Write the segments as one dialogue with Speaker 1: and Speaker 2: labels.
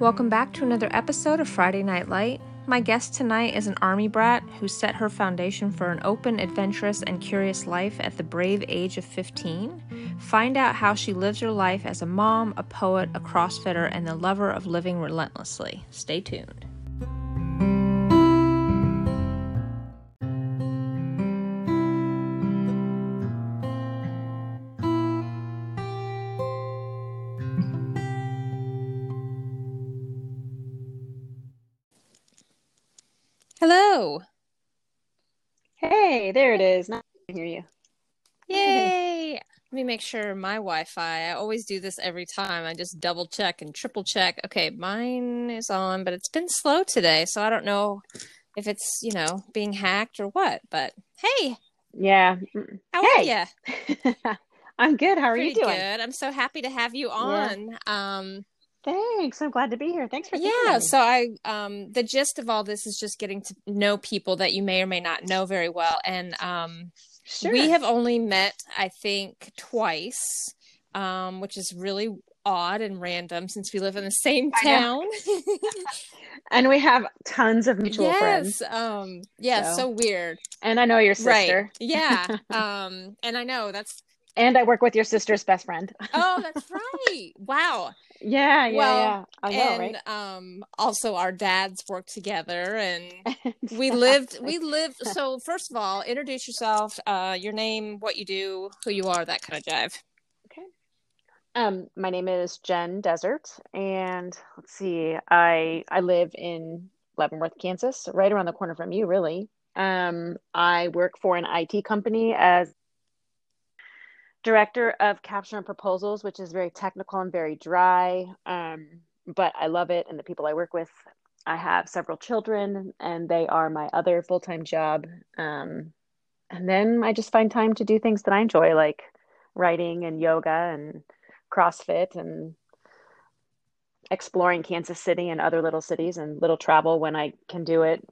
Speaker 1: Welcome back to another episode of Friday Night Light. My guest tonight is an army brat who set her foundation for an open, adventurous, and curious life at the brave age of 15. Find out how she lives her life as a mom, a poet, a CrossFitter, and the lover of living relentlessly. Stay tuned. Make sure my Wi-Fi. I always do this every time. I just double check and triple check. Okay, mine is on, but it's been slow today, so I don't know if it's you know being hacked or what. But hey,
Speaker 2: Yeah.
Speaker 1: how
Speaker 2: Hey.
Speaker 1: are you?
Speaker 2: I'm good. How are you doing?
Speaker 1: good. I'm so happy to have you on. Um,
Speaker 2: Thanks. I'm glad to be here. Thanks for
Speaker 1: yeah.
Speaker 2: me.
Speaker 1: So I, um, the gist of all this is just getting to know people that you may or may not know very well, and um,
Speaker 2: sure.
Speaker 1: We have only met, I think, twice, um, which is really odd and random since we live in the same town.
Speaker 2: and we have tons of mutual friends.
Speaker 1: Um, yeah, so.
Speaker 2: So.
Speaker 1: weird.
Speaker 2: And I know your sister.
Speaker 1: Right. Yeah. um, and I know that's
Speaker 2: And I work with your sister's best friend.
Speaker 1: oh, that's right. Wow.
Speaker 2: yeah, yeah,
Speaker 1: Well,
Speaker 2: yeah. I know,
Speaker 1: and
Speaker 2: right?
Speaker 1: um also our dads worked together and we lived we lived so first of all, introduce yourself, uh your name, what you do, who you are, that kind of jive. Okay.
Speaker 2: Um, my name is Jen Desert, and let's see, I I live in Leavenworth, Kansas, right around the corner from you, really. Um, I work for an IT company as director of capture and proposals, which is very technical and very dry. Um, but I love it, and the people I work with. I have several children, and they are my other full-time job. Um, and then I just find time to do things that I enjoy, like writing and yoga and CrossFit and exploring Kansas City and other little cities and little travel when I can do it.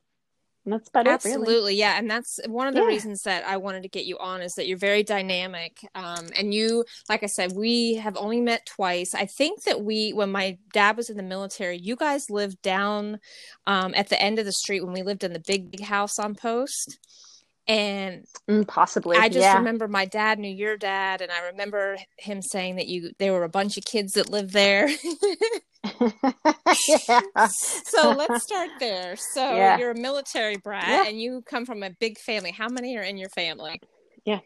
Speaker 2: And that's about it, really.
Speaker 1: Absolutely, yeah, and that's one of the
Speaker 2: Yeah.
Speaker 1: reasons that I wanted to get you on is that you're very dynamic, um, and you, like I said, we have only met twice. I think that we, when my dad was in the military, you guys lived down um, at the end of the street when we lived in the big, big house on post, and
Speaker 2: Mm, possibly.
Speaker 1: I just
Speaker 2: yeah.
Speaker 1: remember my dad knew your dad, and I remember him saying that you there were a bunch of kids that lived there.
Speaker 2: yeah.
Speaker 1: so let's start there. So
Speaker 2: Yeah.
Speaker 1: you're a military brat, and you come from a big family. How many are in your family? Yeah.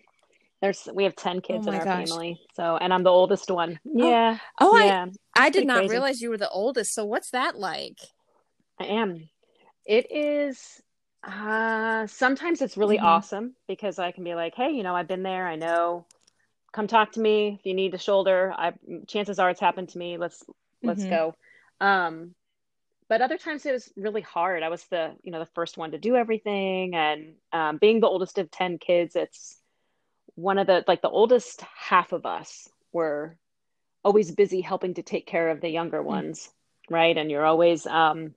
Speaker 2: There's we have 10 kids
Speaker 1: Oh
Speaker 2: in our
Speaker 1: gosh.
Speaker 2: family. So and I'm the oldest one. Yeah.
Speaker 1: Oh,
Speaker 2: yeah.
Speaker 1: I I did not
Speaker 2: crazy.
Speaker 1: realize you were the oldest. So what's that like?
Speaker 2: I am. It is uh sometimes it's really
Speaker 1: Mhm.
Speaker 2: awesome because I can be like, "Hey, you know, I've been there. I know. Come talk to me if you need a shoulder. I chances are it's happened to me. Let's let's
Speaker 1: Mhm.
Speaker 2: go." Um but other times it was really hard. I was the, you know, the first one to do everything and um being the oldest of 10 kids, it's one of the like the oldest half of us were always busy helping to take care of the younger ones, right? And you're always um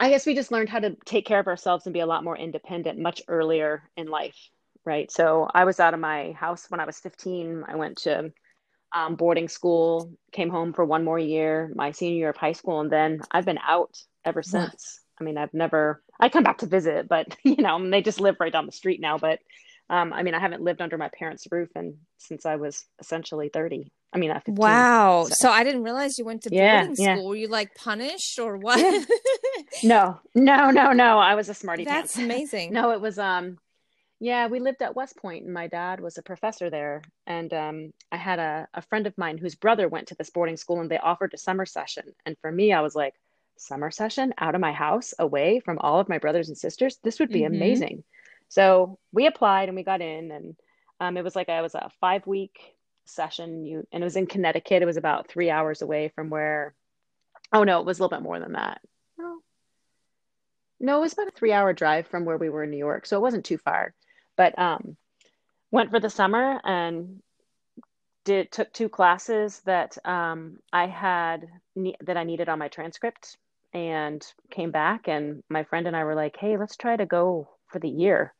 Speaker 2: I guess we just learned how to take care of ourselves and be a lot more independent much earlier in life, right? So I was out of my house when I was 15. I went to um, boarding school, came home for one more year, my senior year of high school, and then I've been out ever since. I mean, I've never, I come back to visit, but you know, they just live right down the street now. But um, I mean, I haven't lived under my parents' roof and since I was essentially 30. I mean, at 15.
Speaker 1: Wow.
Speaker 2: So-
Speaker 1: So I didn't realize you went to
Speaker 2: Yeah,
Speaker 1: boarding
Speaker 2: yeah.
Speaker 1: school. Were you like punished or what?
Speaker 2: Yeah. No, no, no, no. I was a smarty pants.
Speaker 1: That's
Speaker 2: pants.
Speaker 1: amazing.
Speaker 2: No, it was um yeah, we lived at West Point and my dad was a professor there. And um I had a, a friend of mine whose brother went to this boarding school and they offered a summer session. And for me, I was like, summer session out of my house, away from all of my brothers and sisters, this would be
Speaker 1: Mhm.
Speaker 2: amazing. So we applied and we got in and um it was like I was a five week session you and it was in Connecticut. It was about three hours away from where oh no, it was a little bit more than that. No, no, it was about a three hour drive from where we were in New York, so it wasn't too far. But um, went for the summer and did took two classes that um, I had that I needed on my transcript, and came back. And my friend and I were like, "Hey, let's try to go for the year."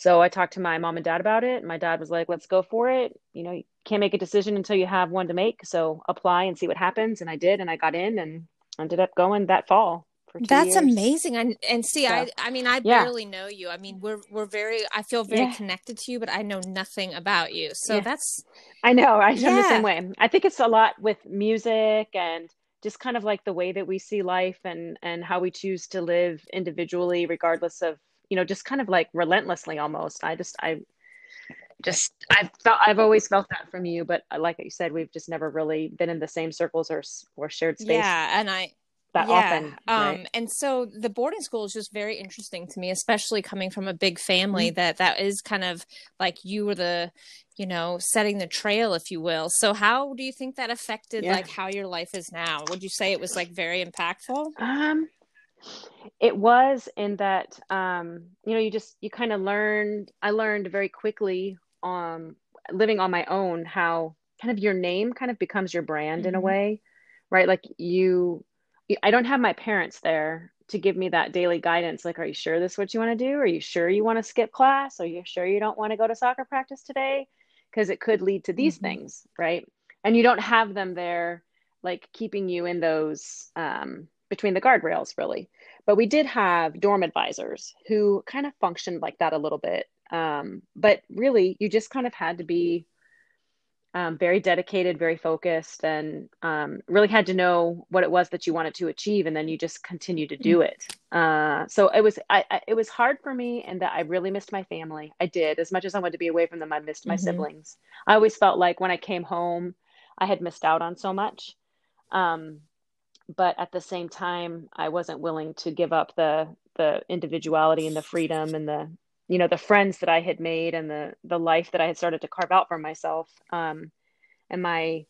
Speaker 2: So I talked to my mom and dad about it. My dad was like, let's go for it. You know, you can't make a decision until you have one to make. So apply and see what happens. And I did, and I got in and ended up going that fall.
Speaker 1: That's years. amazing. And and see, so, I I mean, I yeah. barely know you. I mean, we're we're very. I feel very yeah. connected to you, but I know nothing about you. So yeah. that's.
Speaker 2: I know. I am the same way. I think it's a lot with music and just kind of like the way that we see life and and how we choose to live individually, regardless of you know, just kind of like relentlessly almost. I just I just I've felt I've always felt that from you, but like you said, we've just never really been in the same circles or or shared space.
Speaker 1: Yeah, and I that yeah. often. Right? Um, and so the boarding school is just very interesting to me, especially coming from a big family mm-hmm. that that is kind of like you were the, you know, setting the trail, if you will. So how do you think that affected yeah. like how your life is now? Would you say it was like very impactful?
Speaker 2: Um, it was in that, um, you know, you just, you kind of learned, I learned very quickly, um, living on my own, how kind of your name kind of becomes your brand mm-hmm. in a mm-hmm. way, right? Like you, I don't have my parents there to give me that daily guidance. Like, are you sure this is what you want to do? Are you sure you want to skip class? Are you sure you don't want to go to soccer practice today? Because it could lead to these mm-hmm. things, right? And you don't have them there, like keeping you in those um, between the guardrails, really. But we did have dorm advisors who kind of functioned like that a little bit. Um, but really, you just kind of had to be um, very dedicated, very focused, and um, really had to know what it was that you wanted to achieve, and then you just continue to do mm-hmm. it. Uh, so it was, I, I, it was hard for me, and that I really missed my family. I did, as much as I wanted to be away from them, I missed my mm-hmm. siblings. I always felt like when I came home, I had missed out on so much. Um, but at the same time, I wasn't willing to give up the the individuality and the freedom and the you know the friends that I had made and the the life that I had started to carve out for myself. Um, and my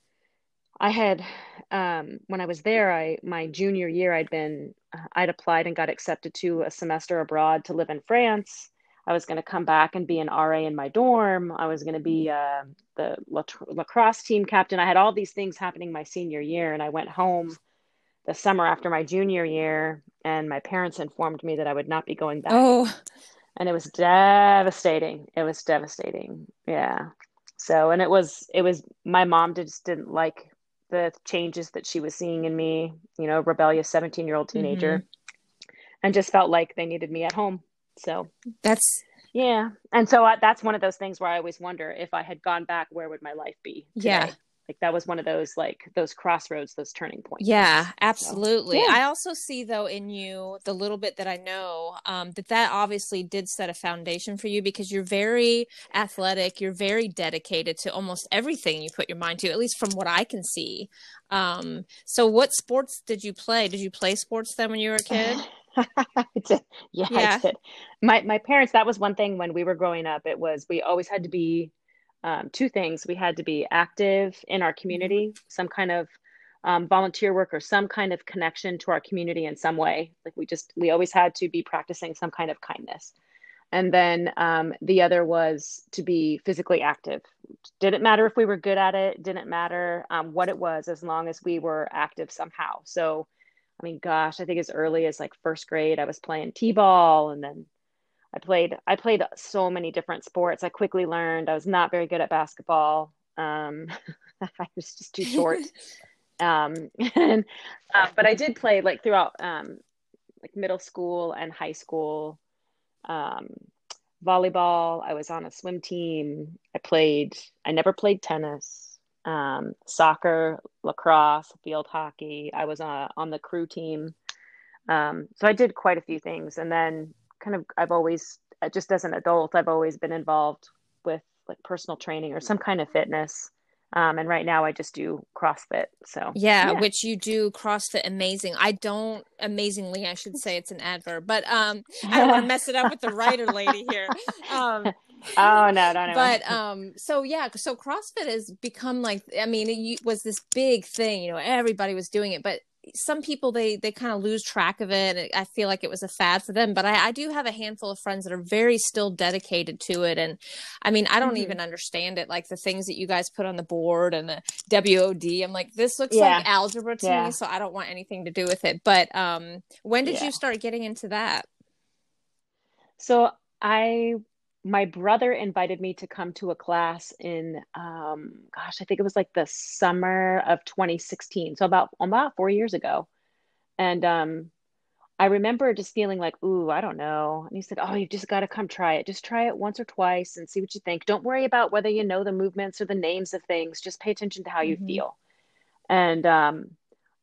Speaker 2: I had um, when I was there, I my junior year, I'd been I'd applied and got accepted to a semester abroad to live in France. I was going to come back and be an RA in my dorm. I was going to be uh, the lacrosse team captain. I had all these things happening my senior year, and I went home the summer after my junior year, and my parents informed me that I would not be going back.
Speaker 1: Oh,
Speaker 2: and it was devastating. It was devastating. Yeah. So, and it was, it was, my mom just didn't like the changes that she was seeing in me, you know, rebellious 17 year old teenager, mm-hmm. and just felt like they needed me at home. So
Speaker 1: that's,
Speaker 2: yeah. And so I, that's one of those things where I always wonder if I had gone back, where would my life be?
Speaker 1: Today? Yeah
Speaker 2: like that was one of those like those crossroads those turning points
Speaker 1: yeah absolutely so, yeah. i also see though in you the little bit that i know um, that that obviously did set a foundation for you because you're very athletic you're very dedicated to almost everything you put your mind to at least from what i can see um, so what sports did you play did you play sports then when you were a kid
Speaker 2: yeah, yeah, I did. My my parents. That was one thing when we were growing up. It was we always had to be um, two things. We had to be active in our community, some kind of um, volunteer work or some kind of connection to our community in some way. Like we just, we always had to be practicing some kind of kindness. And then um, the other was to be physically active. Didn't matter if we were good at it, didn't matter um, what it was, as long as we were active somehow. So, I mean, gosh, I think as early as like first grade, I was playing t ball and then I played I played so many different sports. I quickly learned I was not very good at basketball. Um, I was just too short. um, and uh, but I did play like throughout um, like middle school and high school. Um, volleyball. I was on a swim team. I played. I never played tennis. Um, soccer, lacrosse, field hockey. I was on, uh, on the crew team. Um, so I did quite a few things, and then kind of I've always uh, just as an adult I've always been involved with like personal training or some kind of fitness. Um, and right now I just do CrossFit. So
Speaker 1: yeah, yeah, which you do CrossFit amazing. I don't amazingly, I should say it's an adverb, but um, I don't want to mess it up with the writer lady here. Um,
Speaker 2: oh no, no, no.
Speaker 1: But um, so yeah, so CrossFit has become like, I mean, it was this big thing. You know, everybody was doing it, but some people they they kind of lose track of it i feel like it was a fad for them but I, I, do have a handful of friends that are very still dedicated to it and i mean i don't mm-hmm. even understand it like the things that you guys put on the board and the wod i'm like this looks yeah. like algebra to yeah. me so i don't want anything to do with it but um when did yeah. you start getting into that
Speaker 2: so i my brother invited me to come to a class in um, gosh i think it was like the summer of 2016 so about about four years ago. And um, i remember just feeling like ooh i don't know. And he said oh you've just got to come try it. Just try it once or twice and see what you think. Don't worry about whether you know the movements or the names of things. Just pay attention to how you mm-hmm. feel. And um,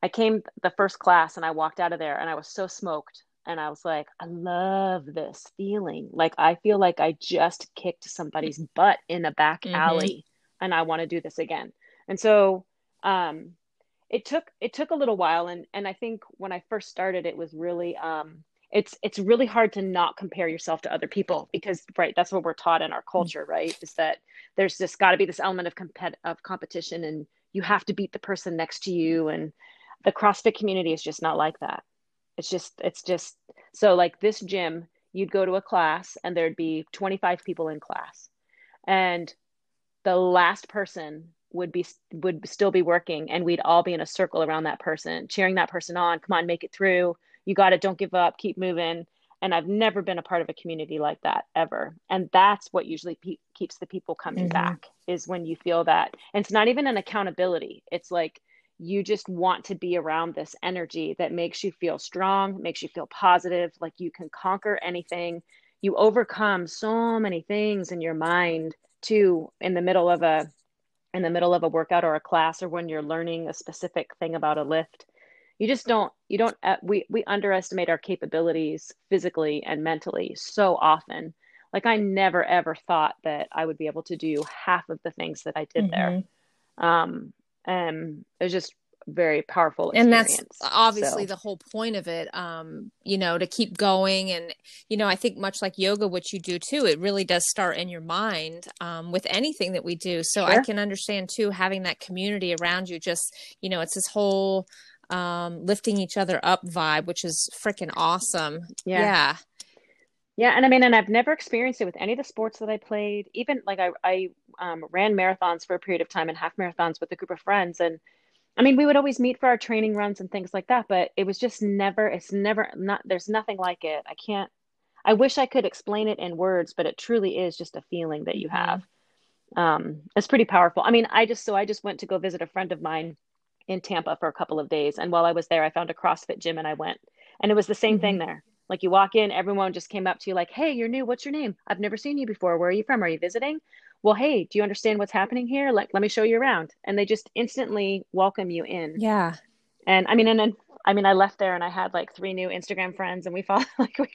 Speaker 2: i came the first class and i walked out of there and i was so smoked and I was like, I love this feeling. Like I feel like I just kicked somebody's butt in a back mm-hmm. alley and I want to do this again. And so um it took it took a little while and and I think when I first started it was really um it's it's really hard to not compare yourself to other people because right that's what we're taught in our mm. culture right is that there's just got to be this element of compet of competition and you have to beat the person next to you and the CrossFit community is just not like that it's just, it's just, so like this gym, you'd go to a class and there'd be 25 people in class. And the last person would be would still be working and we'd all be in a circle around that person cheering that person on come on make it through. You got it. Don't give up. Keep moving. And i've never been a part of a community like that ever. And that's what usually pe- keeps the people coming mm-hmm. back is when you feel that. And it's not even an accountability. It's like you just want to be around this energy that makes you feel strong, makes you feel positive, like you can conquer anything. You overcome so many things in your mind too in the middle of a in the middle of a workout or a class or when you're learning a specific thing about a lift. You just don't you don't uh, we we underestimate our capabilities physically and mentally so often. Like I never ever thought that I would be able to do half of the things that I did mm-hmm. there. Um, um it was just very powerful
Speaker 1: experience. and that's obviously so. the whole point of it um you know to keep going and you know i think much like yoga which you do too it really does start in your mind um with anything that we do so sure. i can understand too having that community around you just you know it's this whole um lifting each other up vibe which is freaking awesome yeah. yeah
Speaker 2: yeah, and I mean, and I've never experienced it with any of the sports that I played. Even like I, I um, ran marathons for a period of time and half marathons with a group of friends, and I mean, we would always meet for our training runs and things like that. But it was just never. It's never not. There's nothing like it. I can't. I wish I could explain it in words, but it truly is just a feeling that you have. Um, it's pretty powerful. I mean, I just so I just went to go visit a friend of mine in Tampa for a couple of days, and while I was there, I found a CrossFit gym and I went, and it was the same mm-hmm. thing there like you walk in, everyone just came up to you like, "Hey, you're new. What's your name? I've never seen you before. Where are you from? Are you visiting?" Well, hey, do you understand what's happening here? Like, let me show you around. And they just instantly welcome you in.
Speaker 1: Yeah.
Speaker 2: And I mean, and then I mean, I left there and I had like three new Instagram friends, and we follow like we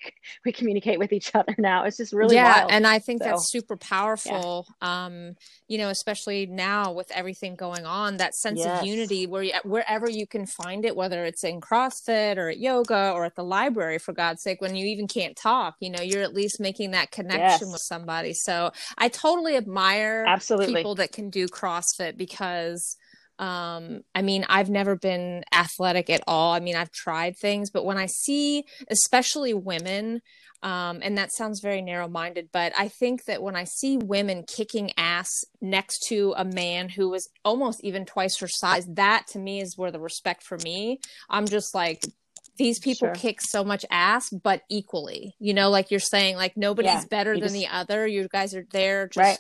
Speaker 2: we communicate with each other now. It's just really
Speaker 1: yeah,
Speaker 2: wild.
Speaker 1: and I think so, that's super powerful. Yeah. Um, you know, especially now with everything going on, that sense yes. of unity where you, wherever you can find it, whether it's in CrossFit or at yoga or at the library, for God's sake, when you even can't talk, you know, you're at least making that connection yes. with somebody. So I totally admire
Speaker 2: absolutely
Speaker 1: people that can do CrossFit because um, I mean, I've never been athletic at all. I mean, I've tried things, but when I see, especially women, um, and that sounds very narrow minded, but I think that when I see women kicking ass next to a man who was almost even twice her size, that to me is where the respect for me, I'm just like, these people sure. kick so much ass, but equally, you know, like you're saying, like nobody's yeah, better than just... the other. You guys are there just right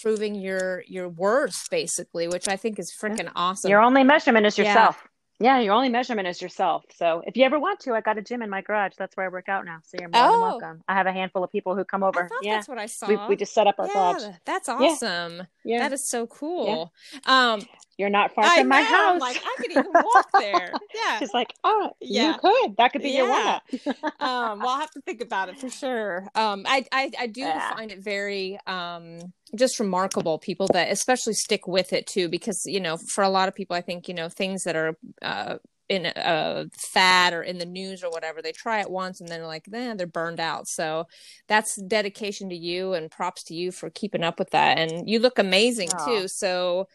Speaker 1: proving your your worth basically which i think is freaking awesome
Speaker 2: your only measurement is yourself yeah. yeah. your only measurement is yourself so if you ever want to i got a gym in my garage that's where i work out now so you're more oh. than welcome i have a handful of people who come over
Speaker 1: yeah that's what i saw
Speaker 2: we, we just set up our
Speaker 1: yeah,
Speaker 2: garage
Speaker 1: that's awesome yeah. yeah. that is so cool um
Speaker 2: you're not far from my house.
Speaker 1: like, I could even walk there. Yeah.
Speaker 2: She's like, oh, yeah. you could. That could be yeah. your
Speaker 1: one. um, well, I'll have to think about it for sure. Um, I, I, I do yeah. find it very, um, just remarkable people that especially stick with it too, because, you know, for a lot of people, I think, you know, things that are, uh, in a fad or in the news or whatever they try it once and then like then they're burned out. So that's dedication to you and props to you for keeping up with that. And you look amazing Aww. too. So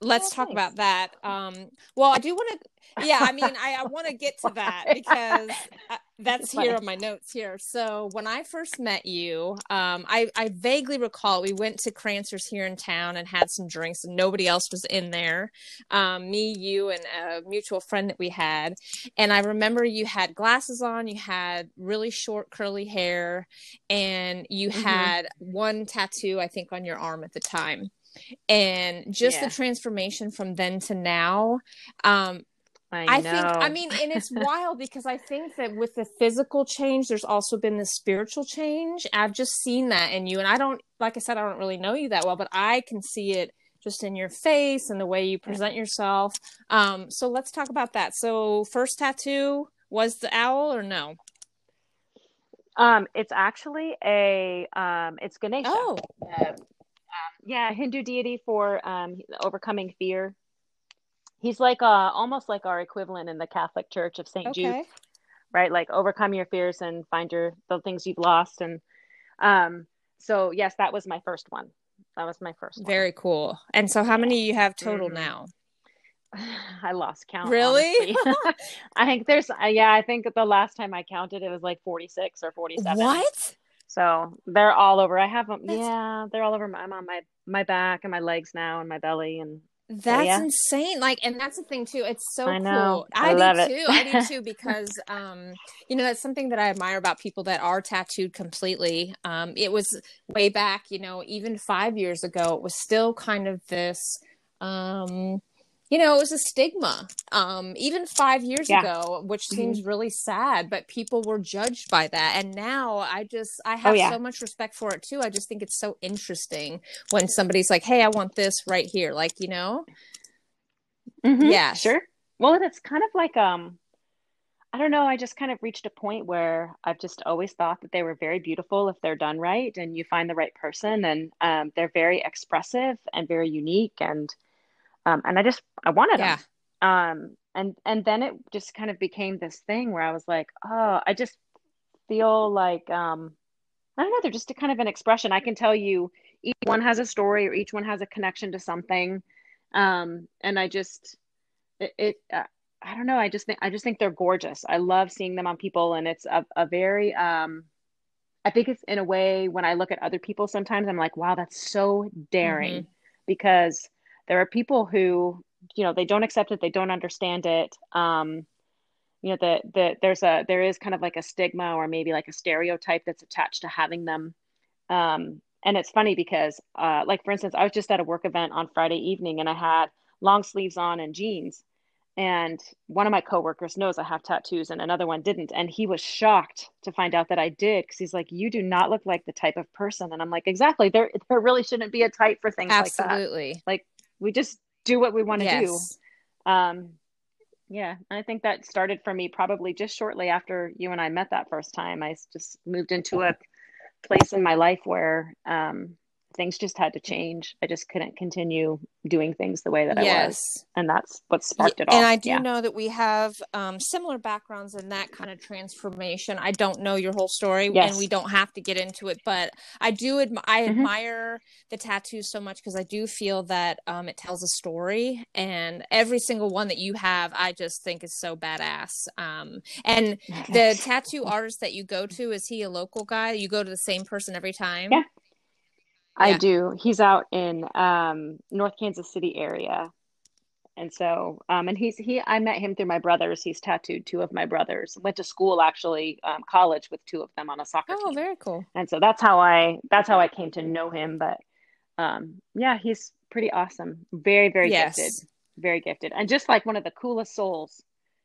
Speaker 1: let's oh, talk about that. Um well i do want to yeah i mean i, I want to get to that because uh, that's here on my notes here. So when I first met you, um, I, I vaguely recall we went to Crancer's here in town and had some drinks, and nobody else was in there. Um, me, you, and a mutual friend that we had. And I remember you had glasses on, you had really short curly hair, and you mm-hmm. had one tattoo, I think, on your arm at the time and just yeah. the transformation from then to now um, I, I think I mean and it's wild because I think that with the physical change there's also been the spiritual change. I've just seen that in you and I don't like I said I don't really know you that well but I can see it just in your face and the way you present yourself. Um so let's talk about that. So first tattoo was the owl or no?
Speaker 2: Um it's actually a um it's Ganesha.
Speaker 1: Oh.
Speaker 2: Uh, yeah, Hindu deity for um overcoming fear he's like uh almost like our equivalent in the Catholic Church of Saint okay. Jude, right? Like overcome your fears and find your the things you've lost, and um. So yes, that was my first one. That was my first.
Speaker 1: Very
Speaker 2: one.
Speaker 1: cool. And so, how many you have total mm-hmm. now?
Speaker 2: I lost count.
Speaker 1: Really?
Speaker 2: I think there's uh, yeah. I think the last time I counted, it was like 46 or 47.
Speaker 1: What?
Speaker 2: So they're all over. I have them. That's... Yeah, they're all over. My, I'm on my my back and my legs now and my belly and
Speaker 1: that's yeah. insane. Like, and that's the thing too. It's so
Speaker 2: I
Speaker 1: know.
Speaker 2: cool. I,
Speaker 1: I
Speaker 2: do
Speaker 1: too. I do too because, um, you know, that's something that I admire about people that are tattooed completely. Um, it was way back, you know, even five years ago, it was still kind of this, um, you know, it was a stigma. Um, even five years yeah. ago, which mm-hmm. seems really sad, but people were judged by that. And now I just I oh, have oh, yeah. so much respect for it too. I just think it's so interesting when somebody's like, Hey, I want this right here. Like, you know?
Speaker 2: Mm-hmm. Yeah. Sure. Well, it's kind of like um I don't know, I just kind of reached a point where I've just always thought that they were very beautiful if they're done right and you find the right person and um, they're very expressive and very unique and um, and I just I wanted yeah. them. Um, and and then it just kind of became this thing where I was like, oh, I just feel like um, I don't know, they're just a kind of an expression. I can tell you each one has a story or each one has a connection to something, um, and I just it. it uh, I don't know. I just think I just think they're gorgeous. I love seeing them on people, and it's a, a very um, I think it's in a way when I look at other people sometimes I'm like, wow, that's so daring mm-hmm. because there are people who you know they don't accept it they don't understand it um you know the the there's a there is kind of like a stigma or maybe like a stereotype that's attached to having them um and it's funny because uh like for instance i was just at a work event on friday evening and i had long sleeves on and jeans and one of my coworkers knows I have tattoos and another one didn't and he was shocked to find out that I did cuz he's like you do not look like the type of person and I'm like exactly there there really shouldn't be a type for things
Speaker 1: Absolutely.
Speaker 2: like that.
Speaker 1: Absolutely.
Speaker 2: Like we just do what we want to yes. do. Um, yeah, I think that started for me probably just shortly after you and I met that first time. I just moved into a place in my life where um, things just had to change. I just couldn't continue doing things the way that yes. I was. And that's what sparked it all.
Speaker 1: And I do yeah. know that we have um, similar backgrounds in that kind of transformation. I don't know your whole story yes. and we don't have to get into it, but I do, admi- I mm-hmm. admire the tattoos so much because I do feel that um, it tells a story and every single one that you have, I just think is so badass. Um, and the tattoo artist that you go to, is he a local guy? You go to the same person every time?
Speaker 2: Yeah. I do. He's out in um, North Kansas City area. And so, um, and he's, he, I met him through my brothers. He's tattooed two of my brothers, went to school, actually, um, college with two of them on a soccer
Speaker 1: oh,
Speaker 2: team.
Speaker 1: very cool.
Speaker 2: And so that's how I, that's how I came to know him. But, um, yeah, he's pretty awesome. Very, very yes. gifted, very gifted. And just like one of the coolest souls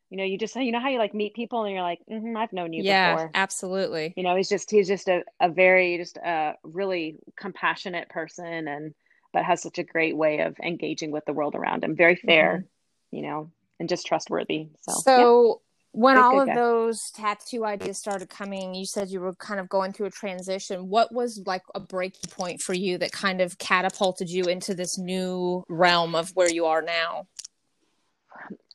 Speaker 2: you know you just you know how you like meet people and you're like mm-hmm, i've known you
Speaker 1: yeah,
Speaker 2: before
Speaker 1: absolutely
Speaker 2: you know he's just he's just a, a very just a really compassionate person and but has such a great way of engaging with the world around him very fair mm-hmm. you know and just trustworthy so
Speaker 1: so yeah. when good, all good of guy. those tattoo ideas started coming you said you were kind of going through a transition what was like a breaking point for you that kind of catapulted you into this new realm of where you are now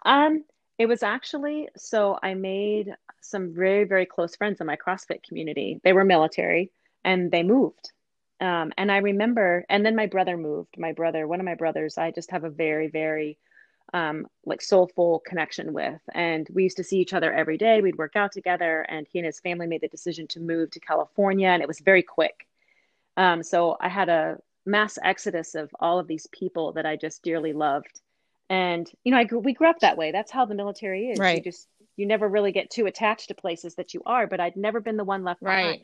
Speaker 2: um it was actually so I made some very, very close friends in my CrossFit community. They were military and they moved. Um, and I remember, and then my brother moved. My brother, one of my brothers, I just have a very, very um, like soulful connection with. And we used to see each other every day. We'd work out together, and he and his family made the decision to move to California, and it was very quick. Um, so I had a mass exodus of all of these people that I just dearly loved. And you know, I grew, we grew up that way. That's how the military is.
Speaker 1: Right.
Speaker 2: You just you never really get too attached to places that you are. But I'd never been the one left
Speaker 1: right.
Speaker 2: behind.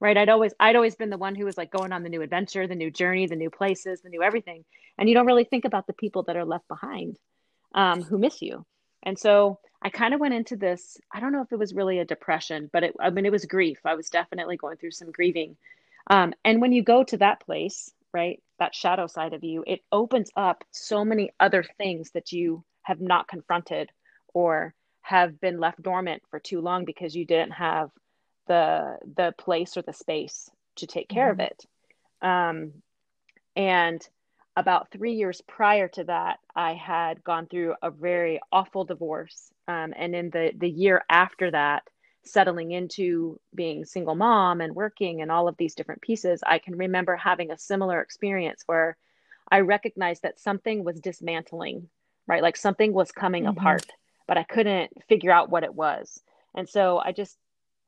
Speaker 2: Right. I'd always I'd always been the one who was like going on the new adventure, the new journey, the new places, the new everything. And you don't really think about the people that are left behind, um, who miss you. And so I kind of went into this. I don't know if it was really a depression, but it, I mean, it was grief. I was definitely going through some grieving. Um, and when you go to that place, right, that shadow side of you, it opens up so many other things that you have not confronted or have been left dormant for too long because you didn't have the the place or the space to take care mm-hmm. of it. Um, and about three years prior to that, I had gone through a very awful divorce. Um, and in the, the year after that, settling into being single mom and working and all of these different pieces, I can remember having a similar experience where I recognized that something was dismantling, right? Like something was coming mm-hmm. apart, but I couldn't figure out what it was. And so I just,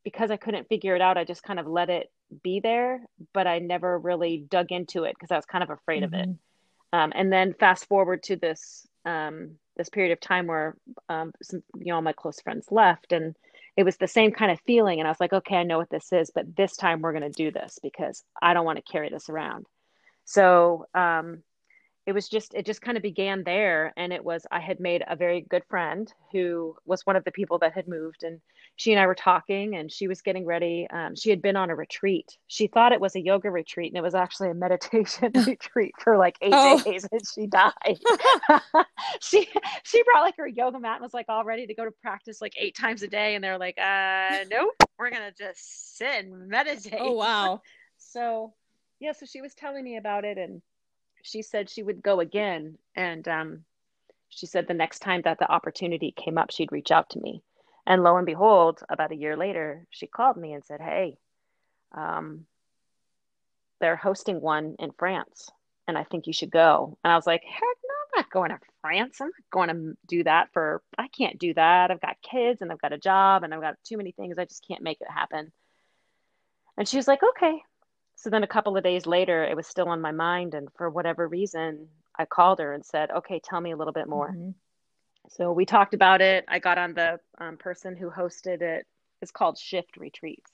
Speaker 2: because I couldn't figure it out, I just kind of let it be there, but I never really dug into it because I was kind of afraid mm-hmm. of it. Mm-hmm. Um, and then fast forward to this um, this period of time where um, some you know all my close friends left, and it was the same kind of feeling and i was like okay i know what this is but this time we're going to do this because i don't want to carry this around. So um, it was just it just kind of began there and it was i had made a very good friend who was one of the people that had moved and she and i were talking and she was getting ready um, she had been on a retreat. She thought it was a yoga retreat and it was actually a meditation retreat for like eight oh. days and she died. She she brought like her yoga mat and was like all ready to go to practice like eight times a day and they're like uh nope we're gonna just sit and meditate.
Speaker 1: Oh wow.
Speaker 2: So yeah so she was telling me about it and she said she would go again. And um, she said the next time that the opportunity came up, she'd reach out to me. And lo and behold, about a year later, she called me and said, Hey, um, they're hosting one in France, and I think you should go. And I was like, Heck no, I'm not going to France. I'm not going to do that for, I can't do that. I've got kids and I've got a job and I've got too many things. I just can't make it happen. And she was like, Okay, so then a couple of days later, it was still on my mind. And for whatever reason, I called her and said, okay, tell me a little bit more. Mm-hmm. So we talked about it. I got on the um, person who hosted it. It's called Shift Retreats.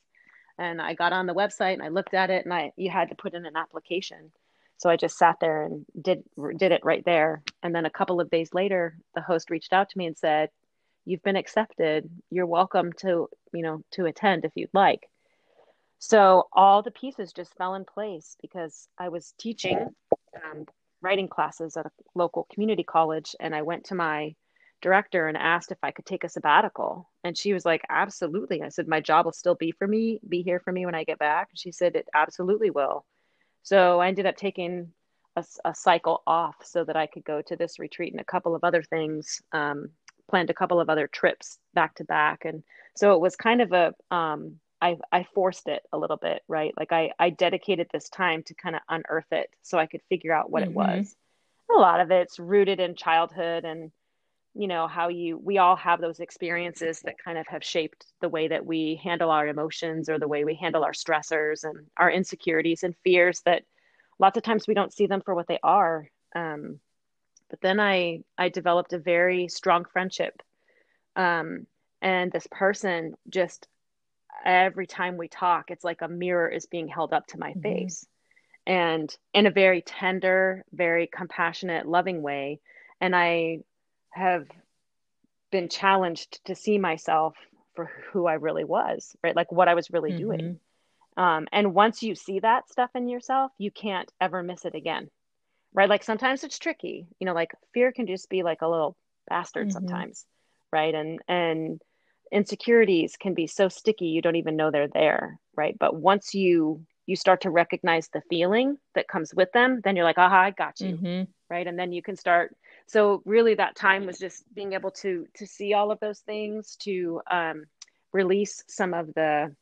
Speaker 2: And I got on the website and I looked at it and I you had to put in an application. So I just sat there and did did it right there. And then a couple of days later, the host reached out to me and said, "You've been accepted. You're welcome to, you know, to attend if you'd like." So all the pieces just fell in place because I was teaching um, writing classes at a local community college, and I went to my director and asked if I could take a sabbatical. And she was like, Absolutely. I said, My job will still be for me, be here for me when I get back. And she said, It absolutely will. So I ended up taking a, a cycle off so that I could go to this retreat and a couple of other things, um, planned a couple of other trips back to back. And so it was kind of a, um, I, I forced it a little bit, right? Like I, I dedicated this time to kind of unearth it so I could figure out what mm-hmm. it was. A lot of it's rooted in childhood and, you know, how you, we all have those experiences that kind of have shaped the way that we handle our emotions or the way we handle our stressors and our insecurities and fears that lots of times we don't see them for what they are. Um, but then I, I developed a very strong friendship. Um, and this person just every time we talk, it's like a mirror is being held up to my mm-hmm. face and in a very tender, very compassionate, loving way. And I have been challenged to see myself for who I really was, right? Like what I was really mm-hmm. doing. Um, and once you see that stuff in yourself, you can't ever miss it again, right? Like sometimes it's tricky, you know, like fear can just be like a little bastard mm-hmm. sometimes, right? And, and, insecurities can be so sticky you don't even know they're there right but once you you start to recognize the feeling that comes with them then you're like aha i got you mm-hmm. right and then you can start so really that time was just being able to to see all of those things to um, release some of the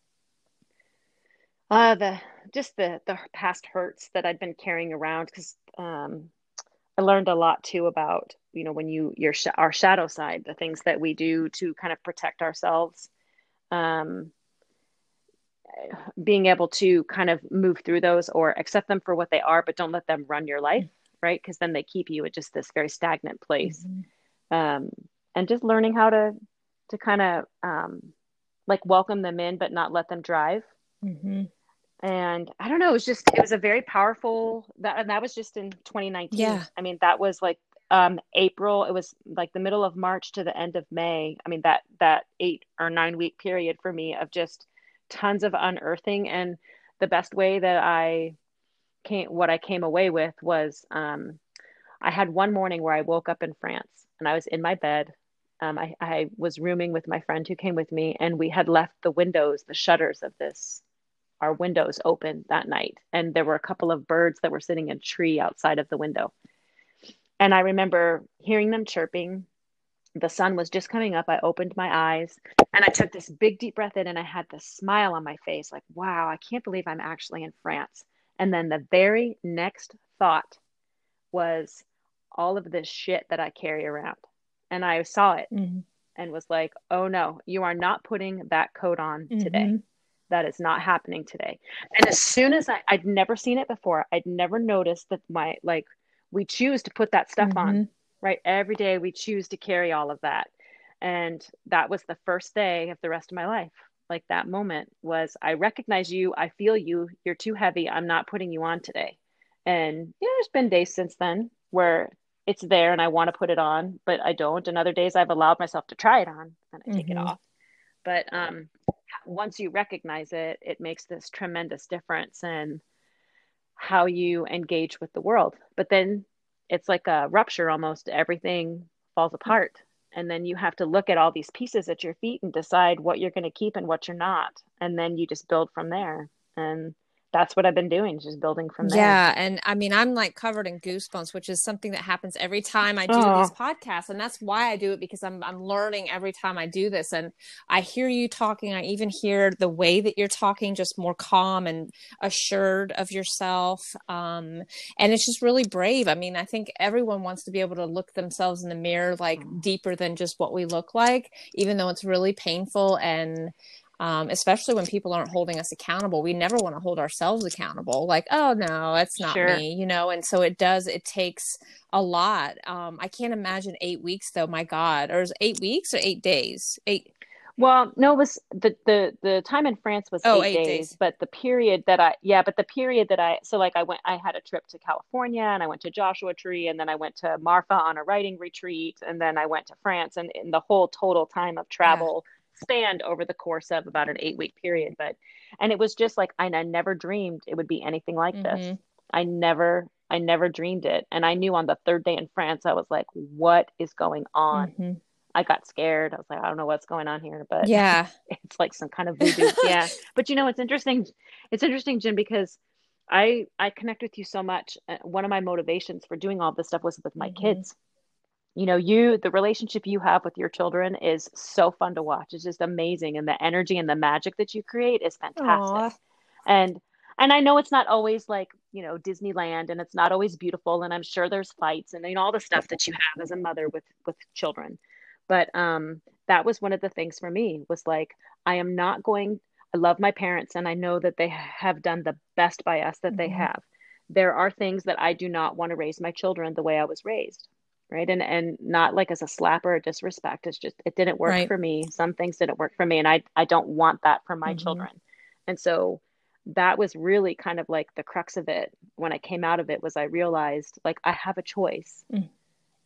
Speaker 2: uh the just the the past hurts that i'd been carrying around because um I learned a lot too about you know when you your sh- our shadow side, the things that we do to kind of protect ourselves. Um, being able to kind of move through those or accept them for what they are, but don't let them run your life, right? Because then they keep you at just this very stagnant place. Mm-hmm. Um, and just learning how to to kind of um, like welcome them in, but not let them drive. Mm-hmm. And I don't know, it was just it was a very powerful that and that was just in 2019.
Speaker 1: Yeah.
Speaker 2: I mean, that was like um April. It was like the middle of March to the end of May. I mean, that that eight or nine week period for me of just tons of unearthing and the best way that I came what I came away with was um I had one morning where I woke up in France and I was in my bed um, I, I was rooming with my friend who came with me, and we had left the windows, the shutters of this, our windows open that night. And there were a couple of birds that were sitting in a tree outside of the window. And I remember hearing them chirping. The sun was just coming up. I opened my eyes and I took this big, deep breath in, and I had this smile on my face like, wow, I can't believe I'm actually in France. And then the very next thought was all of this shit that I carry around and I saw it mm-hmm. and was like, oh no, you are not putting that coat on mm-hmm. today. That is not happening today. And as soon as I, I'd never seen it before, I'd never noticed that my, like, we choose to put that stuff mm-hmm. on, right? Every day we choose to carry all of that. And that was the first day of the rest of my life. Like that moment was, I recognize you, I feel you, you're too heavy, I'm not putting you on today. And yeah, there's been days since then where it's there and I want to put it on, but I don't. And other days I've allowed myself to try it on and I take mm-hmm. it off. But um, once you recognize it, it makes this tremendous difference in how you engage with the world. But then it's like a rupture almost, everything falls apart. And then you have to look at all these pieces at your feet and decide what you're going to keep and what you're not. And then you just build from there. And that's what I've been doing, just building from there.
Speaker 1: Yeah. And I mean, I'm like covered in goosebumps, which is something that happens every time I do oh. these podcasts. And that's why I do it because I'm, I'm learning every time I do this. And I hear you talking. I even hear the way that you're talking, just more calm and assured of yourself. Um, and it's just really brave. I mean, I think everyone wants to be able to look themselves in the mirror, like deeper than just what we look like, even though it's really painful and, um, especially when people aren't holding us accountable. We never want to hold ourselves accountable, like, oh no, it's not sure. me, you know. And so it does. It takes a lot. Um, I can't imagine eight weeks though. My God, or is eight weeks or eight days? Eight.
Speaker 2: Well, no, it was the the the time in France was oh, eight, eight days, days, but the period that I yeah, but the period that I so like I went I had a trip to California and I went to Joshua Tree and then I went to Marfa on a writing retreat and then I went to France and in the whole total time of travel. Yeah spanned over the course of about an eight week period. But, and it was just like, I, I never dreamed it would be anything like mm-hmm. this. I never, I never dreamed it. And I knew on the third day in France, I was like, what is going on? Mm-hmm. I got scared. I was like, I don't know what's going on here, but
Speaker 1: yeah,
Speaker 2: it's like some kind of voodoo. yeah. But you know, it's interesting. It's interesting, Jen, because I, I connect with you so much. Uh, one of my motivations for doing all this stuff was with my mm-hmm. kids you know you the relationship you have with your children is so fun to watch. It's just amazing and the energy and the magic that you create is fantastic. Aww. and and i know it's not always like you know disneyland and it's not always beautiful and i'm sure there's fights and you know all the stuff that you have as a mother with with children. But um that was one of the things for me was like i am not going i love my parents and i know that they have done the best by us that mm-hmm. they have. There are things that i do not want to raise my children the way i was raised right and and not like as a slap or a disrespect it's just it didn't work right. for me some things didn't work for me and i i don't want that for my mm-hmm. children and so that was really kind of like the crux of it when i came out of it was i realized like i have a choice mm.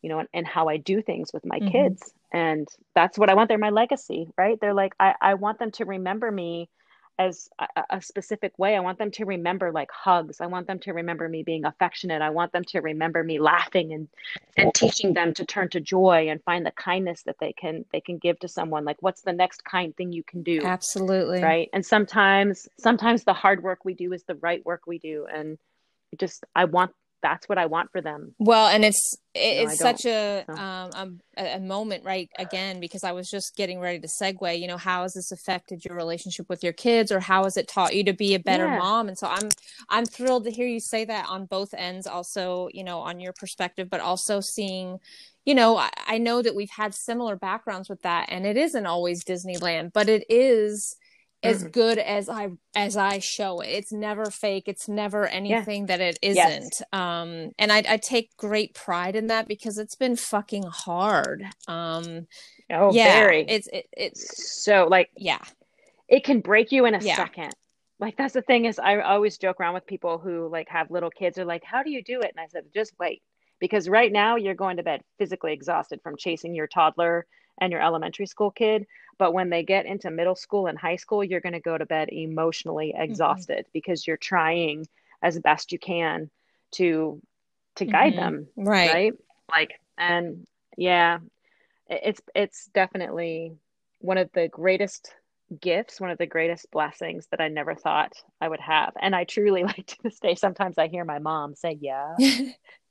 Speaker 2: you know and, and how i do things with my mm-hmm. kids and that's what i want they're my legacy right they're like i i want them to remember me as a, a, specific way. I want them to remember like hugs. I want them to remember me being affectionate. I want them to remember me laughing and and teaching them to turn to joy and find the kindness that they can they can give to someone. Like what's the next kind thing you can do?
Speaker 1: Absolutely.
Speaker 2: Right? And sometimes sometimes the hard work we do is the right work we do and just I want that's what I want for them.
Speaker 1: Well, and it's it's no, such a, so. um, a, a moment, right? Again, because I was just getting ready to segue. You know, how has this affected your relationship with your kids, or how has it taught you to be a better yeah. mom? And so I'm I'm thrilled to hear you say that on both ends. Also, you know, on your perspective, but also seeing you know, I, I, know that we've had similar backgrounds with that, and it isn't always Disneyland, but it is as mm-hmm. good as I as I show it. It's never fake. It's never anything yeah. that it isn't. Yes. Um, and I, I take great pride in that because it's been fucking hard. Um,
Speaker 2: oh,
Speaker 1: yeah,
Speaker 2: very.
Speaker 1: It's it, it's
Speaker 2: so like
Speaker 1: yeah,
Speaker 2: it can break you in a yeah. second. Like that's the thing is I always joke around with people who like have little kids are like, how do you do it? And I said, just wait because right now you're going to bed physically exhausted from chasing your toddler and your elementary school kid but when they get into middle school and high school you're going to go to bed emotionally mm-hmm. exhausted mm-hmm. because you're trying as best you can to to guide mm-hmm. them
Speaker 1: right
Speaker 2: right like and yeah it's it's definitely one of the greatest gifts one of the greatest blessings that i never thought i would have and i truly like to this day sometimes i hear my mom say yeah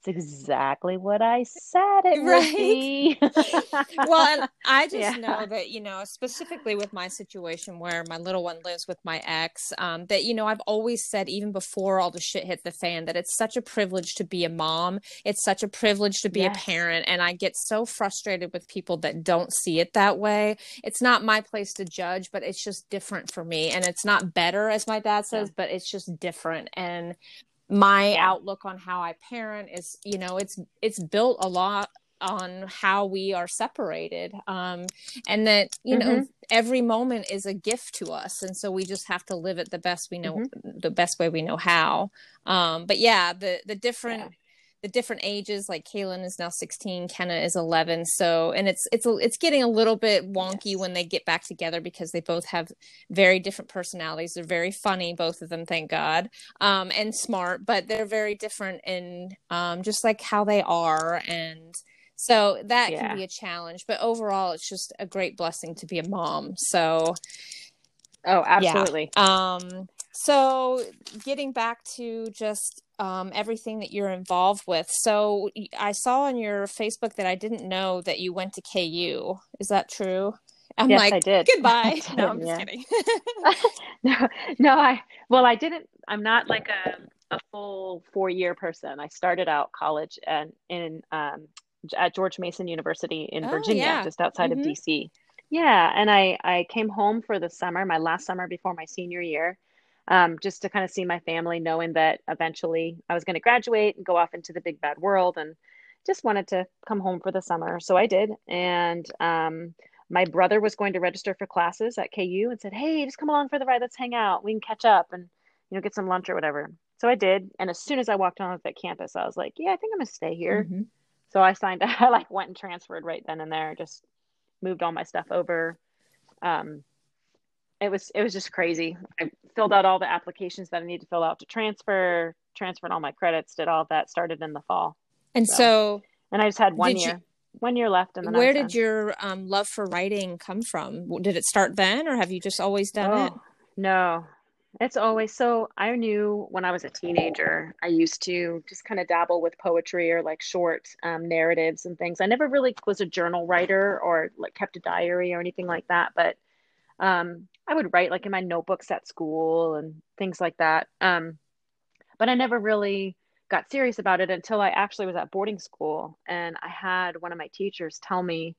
Speaker 2: it's exactly what I said it right.
Speaker 1: well, and I just yeah. know that you know specifically with my situation where my little one lives with my ex, um, that you know I've always said even before all the shit hit the fan that it's such a privilege to be a mom. It's such a privilege to be yes. a parent, and I get so frustrated with people that don't see it that way. It's not my place to judge, but it's just different for me, and it's not better as my dad says, yeah. but it's just different. And my outlook on how I parent is, you know, it's it's built a lot on how we are separated um, and that you mm-hmm. know every moment is a gift to us and so we just have to live it the best we know mm-hmm. the best way we know how um, but yeah the the different yeah the different ages like Kaylin is now 16 Kenna is 11 so and it's it's it's getting a little bit wonky yes. when they get back together because they both have very different personalities they're very funny both of them thank god um, and smart but they're very different in um, just like how they are and so that yeah. can be a challenge but overall it's just a great blessing to be a mom so
Speaker 2: oh absolutely
Speaker 1: yeah. um so getting back to just um, everything that you're involved with. So I saw on your Facebook that I didn't know that you went to KU. Is that true? I'm
Speaker 2: yes,
Speaker 1: like,
Speaker 2: I did.
Speaker 1: Goodbye. Did, no, I'm yeah. just kidding.
Speaker 2: no, no, I well, I didn't. I'm not like a a full four year person. I started out college and in um, at George Mason University in oh, Virginia, yeah. just outside mm-hmm. of DC. Yeah, and I I came home for the summer, my last summer before my senior year um, just to kind of see my family, knowing that eventually I was going to graduate and go off into the big bad world, and just wanted to come home for the summer. So I did, and um, my brother was going to register for classes at KU and said, "Hey, just come along for the ride. Let's hang out. We can catch up and you know get some lunch or whatever." So I did, and as soon as I walked on that campus, I was like, "Yeah, I think I'm gonna stay here." Mm-hmm. So I signed. I like went and transferred right then and there. Just moved all my stuff over. Um, it was it was just crazy. I filled out all the applications that I need to fill out to transfer, transferred all my credits, did all that. Started in the fall,
Speaker 1: and so, so
Speaker 2: and I just had one year. You, one year left and then
Speaker 1: where did your um, love for writing come from did it start then or have you just always done oh, it
Speaker 2: no it's always so i knew when i was a teenager i used to just kind of dabble with poetry or like short um, narratives and things i never really was a journal writer or like kept a diary or anything like that but um, I would write like in my notebooks at school and things like that. Um, but I never really got serious about it until I actually was at boarding school and I had one of my teachers tell me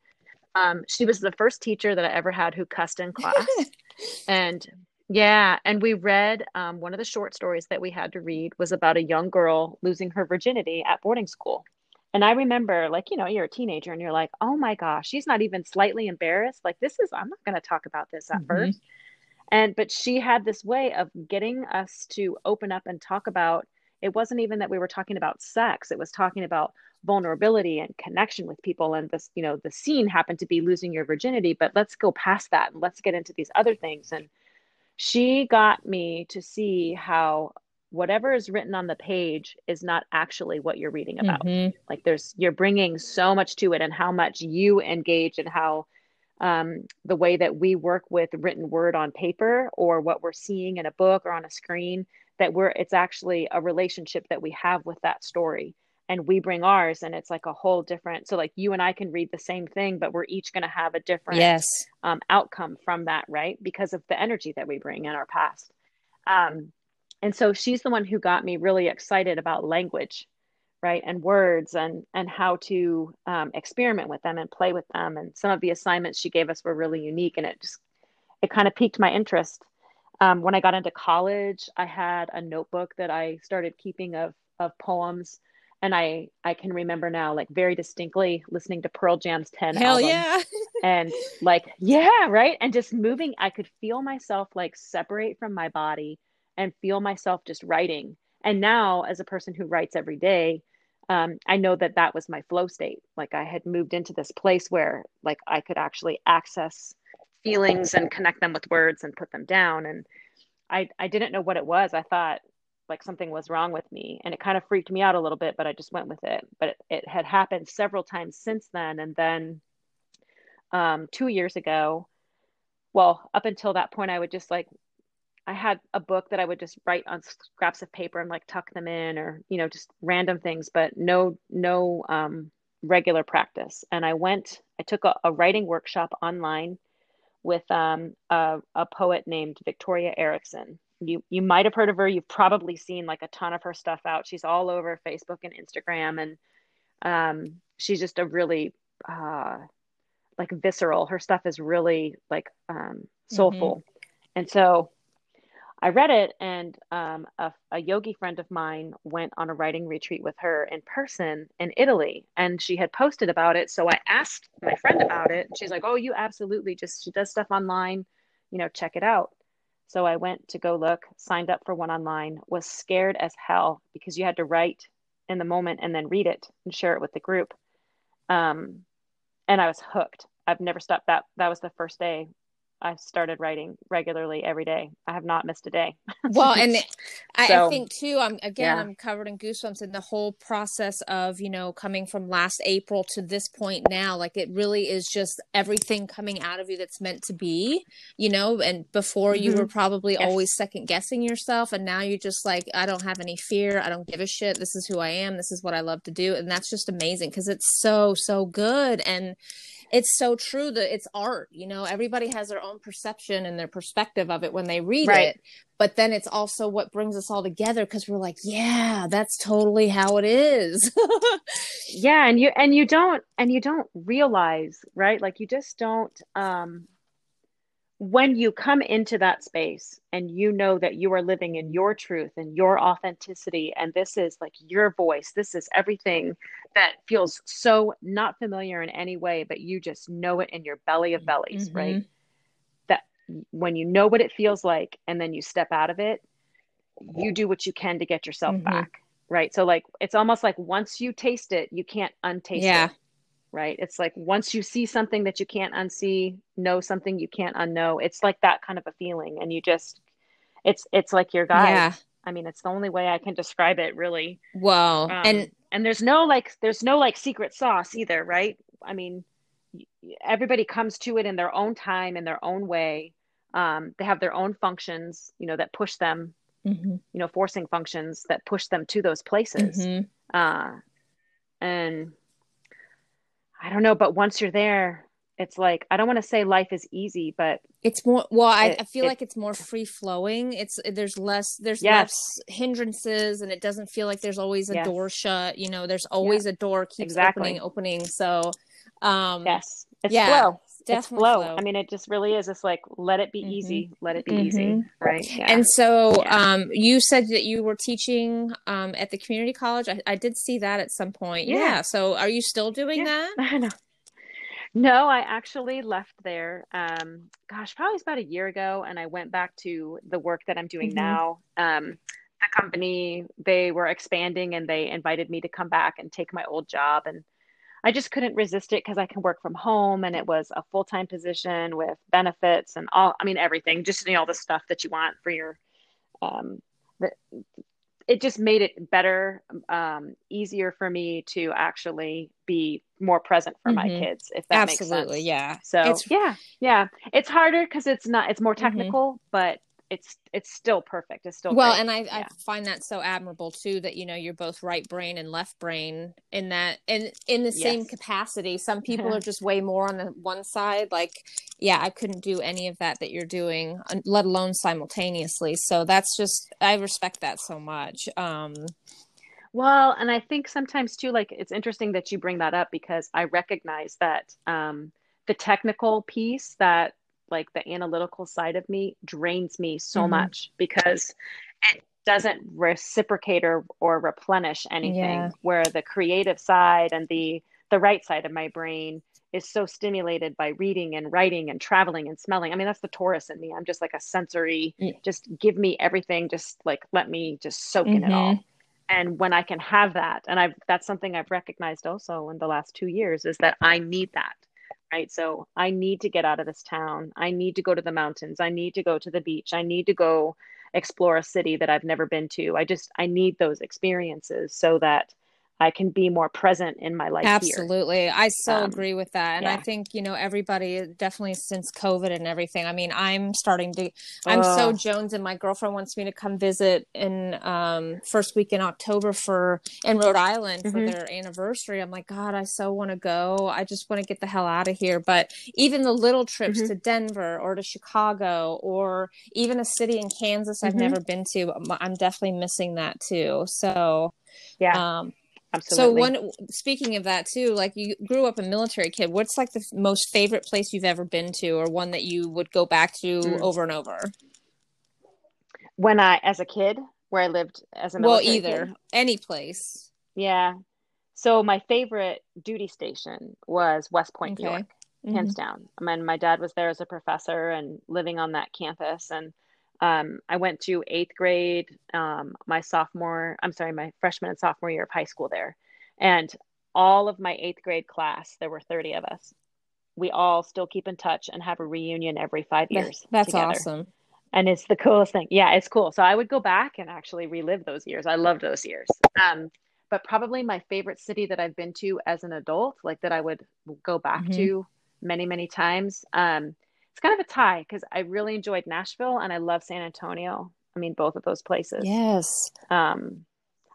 Speaker 2: um, she was the first teacher that I ever had who cussed in class. and yeah, and we read um, one of the short stories that we had to read was about a young girl losing her virginity at boarding school. And I remember, like, you know, you're a teenager and you're like, oh my gosh, she's not even slightly embarrassed. Like, this is, I'm not going to talk about this at mm-hmm. first. And, but she had this way of getting us to open up and talk about it wasn't even that we were talking about sex, it was talking about vulnerability and connection with people. And this, you know, the scene happened to be losing your virginity, but let's go past that and let's get into these other things. And she got me to see how whatever is written on the page is not actually what you're reading about mm-hmm. like there's you're bringing so much to it and how much you engage and how um, the way that we work with written word on paper or what we're seeing in a book or on a screen that we're it's actually a relationship that we have with that story. And we bring ours and it's like a whole different so like you and i can read the same thing but we're each going to have a different
Speaker 1: yes.
Speaker 2: um, outcome from that right? Because of the energy that we bring in our past. Um, and so she's the one who got me really excited about language right and words and and how to um, experiment with them and play with them. And some of the assignments she gave us were really unique and it just it kind of piqued my interest. Um, when i got into college i had a notebook that i started keeping of of poems and i i can remember now like very distinctly listening to pearl jam's 10
Speaker 1: hell
Speaker 2: album,
Speaker 1: yeah.
Speaker 2: and like yeah right? And just moving i could feel myself like separate from my body and feel myself just writing. And now as a person who writes every day um, i know that that was my flow state. Like i had moved into this place where like i could actually access feelings and connect them with words and put them down. And i i didn't know what it was. I thought like something was wrong with me. And it kind of freaked me out a little bit but i just went with it. But it, it had happened several times since then. And then um, two years ago well up until that point i would just like I had a book that I would just write on scraps of paper and like tuck them in or, you know, just random things, but no, no um, regular practice. And I went, I took a, a writing workshop online with um, a, a poet named Victoria Erickson. You, you might have heard of her. You've probably seen like a ton of her stuff out. She's all over Facebook and Instagram. And um, she's just a really uh, like visceral. Her stuff is really like um, soulful. Mm-hmm. And so I read it, and um, a, a, yogi friend of mine went on a writing retreat with her in person in Italy, and she had posted about it. So I asked my friend about it. She's like, "Oh, you absolutely just she does stuff online, you know, check it out." So I went to go look, signed up for one online, was scared as hell because you had to write in the moment and then read it and share it with the group. Um, and I was hooked. I've never stopped. That that was the first day I started writing regularly every day. I have not missed a day.
Speaker 1: well, and I, so, I, think too, I'm again, yeah. I'm covered in goosebumps in the whole process of, you know, coming from last April to this point now. Like it really is just everything coming out of you that's meant to be, you know, and before mm-hmm. you were probably yes. always second guessing yourself. And now you're just like, I don't have any fear. I don't give a shit. This is who I am. This is what I love to do. And that's just amazing because it's so, so good. And, it's so true that it's art you know everybody has their own perception and their perspective of it when they read right. it but then it's also what brings us all together because we're like yeah that's totally how it is
Speaker 2: yeah and you and you don't and you don't realize right like you just don't um when you come into that space and you know that you are living in your truth and your authenticity and this is like your voice this is everything that feels so not familiar in any way but you just know it in your belly of bellies mm-hmm. right that when you know what it feels like and then you step out of it you do what you can to get yourself mm-hmm. back right so like it's almost like once you taste it you can't untaste yeah. it right? It's like once you see something that you can't unsee, know something you can't unknow. It's like that kind of a feeling, and you just, it's it's like your guide. Yeah. I mean, it's the only way I can describe it, really.
Speaker 1: Well, um, and
Speaker 2: and there's no like there's no like secret sauce either, right? I mean, everybody comes to it in their own time, in their own way. Um, they have their own functions, you know, that push them, mm-hmm. you know, forcing functions that push them to those places. Mm-hmm. Uh, and I don't know, but once you're there, it's like I don't want to say life is easy, but
Speaker 1: it's more. Well, I, it, I feel it, like it's more free flowing. It's there's less there's yes. less hindrances, and it doesn't feel like there's always a yes. door shut. You know, there's always yeah. a door keeps exactly. opening, opening. So, um,
Speaker 2: yes, it's yeah, flow. It's flow. flow. I mean, it just really is. It's like let it be mm-hmm. easy, let it be mm-hmm. easy, right?
Speaker 1: Yeah. And so, yeah. um, you said that you were teaching um at the community college. I, I did see that at some point. Yeah. yeah. So, are you still doing that?
Speaker 2: I know. No, I actually left there. Um, gosh, probably about a year ago, and I went back to the work that I'm doing mm-hmm. now. Um, the company they were expanding, and they invited me to come back and take my old job and I just couldn't resist it because I can work from home and it was a full time position with benefits and all, I mean, everything, just you know, all the stuff that you want for your, um, the, it just made it better, um, easier for me to actually be more present for mm-hmm. my kids, if that Absolutely, makes sense.
Speaker 1: Yeah.
Speaker 2: So, it's... yeah, yeah. It's harder because it's not, it's more mm-hmm. technical, mm-hmm. but it's it's still perfect. It's still
Speaker 1: well,
Speaker 2: great.
Speaker 1: and I,
Speaker 2: yeah.
Speaker 1: I find that so admirable too that you know you're both right brain and left brain in that in in the same capacity. Some people are just way more on the one side. Like, yeah, I couldn't do any of that that you're doing, let alone simultaneously. So that's just I respect that so much. Um,
Speaker 2: Well, and I think sometimes too, like it's interesting that you bring that up because I recognize that um, the technical piece, that like the analytical side of me, drains me so
Speaker 1: Mhm.
Speaker 2: much because it doesn't reciprocate or, or replenish anything.
Speaker 1: Yeah.
Speaker 2: Where the creative side and the the right side of my brain is so stimulated by reading and writing and traveling and smelling. I mean, that's the Taurus in me. I'm just like a sensory,
Speaker 1: Yeah.
Speaker 2: just give me everything, just like let me just soak in it all
Speaker 1: Mhm.
Speaker 2: and when i can have that and i've that's something i've recognized also in the last two years is that i need that right? So i need to get out of this town. I need to go to the mountains. I need to go to the beach. I need to go explore a city that i've never been to. I just i need those experiences so that i can be more present in my life here
Speaker 1: Absolutely. I so
Speaker 2: Um,
Speaker 1: agree with that. And I think, you know, everybody definitely since COVID and everything. I mean, I'm starting to I'm so Jones and my girlfriend wants me to come visit in um first week in October for in Rhode Island for
Speaker 2: Mhm.
Speaker 1: their anniversary. I'm like, God, I so want to go. I just want to get the hell out of here. But even the little trips
Speaker 2: Mhm.
Speaker 1: to Denver or to Chicago or even a city in Kansas I've
Speaker 2: Mhm.
Speaker 1: never been to, I'm- I'm definitely missing that too. So
Speaker 2: yeah
Speaker 1: um
Speaker 2: absolutely
Speaker 1: so one speaking of that too, like you grew up a military kid. What's like the most favorite place you've ever been to, or one that you would go back to
Speaker 2: Mm.
Speaker 1: over and over?
Speaker 2: when i as a kid where i lived as a military.
Speaker 1: Well, either
Speaker 2: kid,
Speaker 1: any place.
Speaker 2: yeah so my favorite duty station was west point new
Speaker 1: Okay.
Speaker 2: york
Speaker 1: Mhm.
Speaker 2: hands down. I mean, my dad was there as a professor and living on that campus. And um, I went to eighth grade, um, my sophomore, I'm sorry, my freshman and sophomore year of high school there. And all of my eighth grade class, there were 30 of us. We all still keep in touch and have a reunion every five years.
Speaker 1: That's
Speaker 2: together.
Speaker 1: awesome.
Speaker 2: And it's the coolest thing. Yeah, it's cool. So I would go back and actually relive those years. I loved those years. Um, but probably my favorite city that I've been to as an adult, like that I would go back
Speaker 1: Mhm.
Speaker 2: to many, many times. Um, kind of a tie because I really enjoyed Nashville and I love San Antonio. I mean, both of those places.
Speaker 1: Yes.
Speaker 2: Um,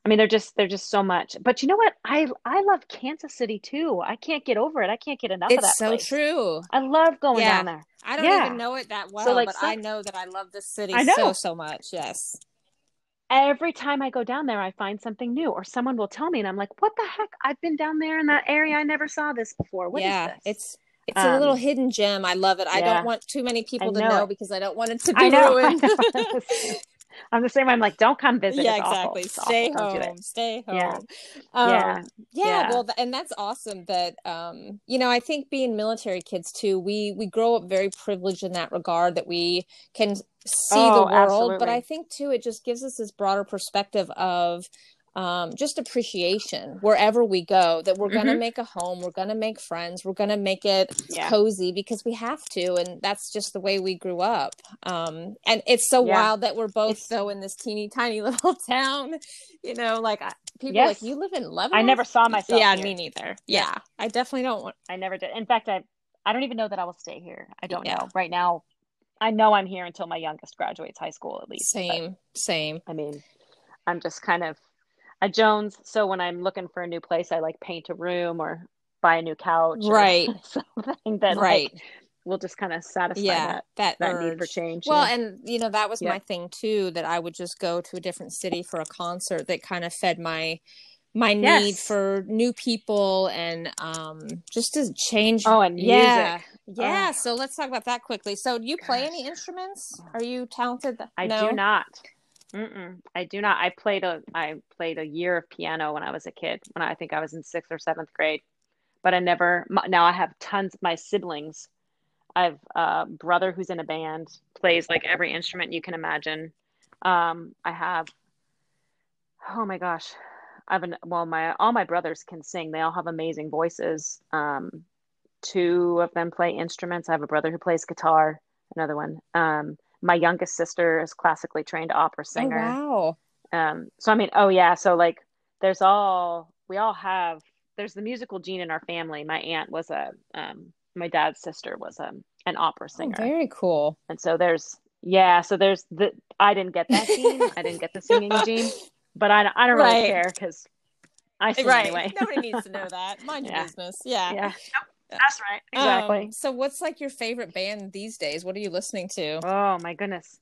Speaker 2: I mean, they're just they're just so much. But you know what? I I love Kansas City too. I can't get over it. I can't get enough of that
Speaker 1: It's so
Speaker 2: place.
Speaker 1: true.
Speaker 2: I love going
Speaker 1: Yeah.
Speaker 2: down there.
Speaker 1: I don't
Speaker 2: Yeah.
Speaker 1: even know it that well,
Speaker 2: So, like,
Speaker 1: but
Speaker 2: some-
Speaker 1: I know that I love this city so so much. Yes.
Speaker 2: every time I go down there, I find something new, or someone will tell me, and I'm like, "What the heck? I've been down there in that area. I never saw this before. What is
Speaker 1: yeah.
Speaker 2: this?"
Speaker 1: It's it's a little
Speaker 2: Um,
Speaker 1: hidden gem. I love it. I don't want too many people to
Speaker 2: know
Speaker 1: know
Speaker 2: it.
Speaker 1: because I don't want it to be
Speaker 2: I know.
Speaker 1: ruined.
Speaker 2: I'm the same. I'm like, "Don't come visit."
Speaker 1: yeah,
Speaker 2: It's
Speaker 1: exactly. Stay
Speaker 2: do
Speaker 1: home.
Speaker 2: it.
Speaker 1: Stay home.
Speaker 2: Yeah.
Speaker 1: Um,
Speaker 2: Yeah.
Speaker 1: yeah
Speaker 2: Yeah.
Speaker 1: well th- and that's awesome that um you know i think being military kids too we we grow up very privileged in that regard that we can see the
Speaker 2: Oh,
Speaker 1: world but i think too it just gives us this broader perspective of um, just appreciation wherever we go that we're going to
Speaker 2: Mhm.
Speaker 1: make a home we're going to make friends we're going to make it
Speaker 2: Yeah.
Speaker 1: cozy because we have to and that's just the way we grew up um, and it's so
Speaker 2: Yeah.
Speaker 1: wild that we're both
Speaker 2: It's-
Speaker 1: so in this teeny tiny little town you know like I- people
Speaker 2: Yes.
Speaker 1: like you live in Leavenworth
Speaker 2: I never saw myself.
Speaker 1: yeah,
Speaker 2: here.
Speaker 1: me neither.
Speaker 2: Yeah.
Speaker 1: Yeah. I definitely don't want.
Speaker 2: I never did. In fact, I I don't even know that I will stay here. I don't know right now. I know I'm here until my youngest graduates high school at least.
Speaker 1: Same, same.
Speaker 2: I mean, I'm just kind of a Jones. So when I'm looking for a new place, I like paint a room or buy a new couch, or
Speaker 1: Right.
Speaker 2: something that
Speaker 1: Right.
Speaker 2: like will just kind of satisfy
Speaker 1: Yeah,
Speaker 2: that
Speaker 1: that,
Speaker 2: that
Speaker 1: urge.
Speaker 2: need for change.
Speaker 1: Well, and you know that was
Speaker 2: Yeah.
Speaker 1: my thing too. That I would just go to a different city for a concert that kind of fed my my need for new people and um just to change.
Speaker 2: oh, and music.
Speaker 1: yeah, yeah.
Speaker 2: Oh.
Speaker 1: So let's talk about that quickly. So, do you play
Speaker 2: Gosh.
Speaker 1: any instruments? Are you talented?
Speaker 2: I
Speaker 1: no?
Speaker 2: do not. Mm-mm. I do not. I played a I played a year of piano when I was a kid. When I think I was in sixth or seventh grade, but I never. Now I have tons. My siblings. I have a brother who's in a band, plays like every instrument you can imagine. Um, I have. Oh my gosh, I have an well. My all my brothers can sing. They all have amazing voices. Um, two of them play instruments. I have a brother who plays guitar. Another one. Um, my youngest sister is classically trained opera
Speaker 1: Oh
Speaker 2: singer.
Speaker 1: wow.
Speaker 2: Um, so I mean, oh yeah, so like there's all we all have there's the musical gene in our family. My aunt was a um my dad's sister was a an opera
Speaker 1: Oh,
Speaker 2: singer.
Speaker 1: very cool.
Speaker 2: And so there's Yeah, so there's the I didn't get that gene. I didn't get the singing gene, but I I don't really
Speaker 1: Right.
Speaker 2: care because I sing
Speaker 1: right.
Speaker 2: anyway.
Speaker 1: Nobody needs to know that. Mind your
Speaker 2: Yeah.
Speaker 1: business. Yeah.
Speaker 2: yeah, that's right. Exactly.
Speaker 1: Um, so what's like your favorite band these days? What are you listening to?
Speaker 2: Oh my goodness.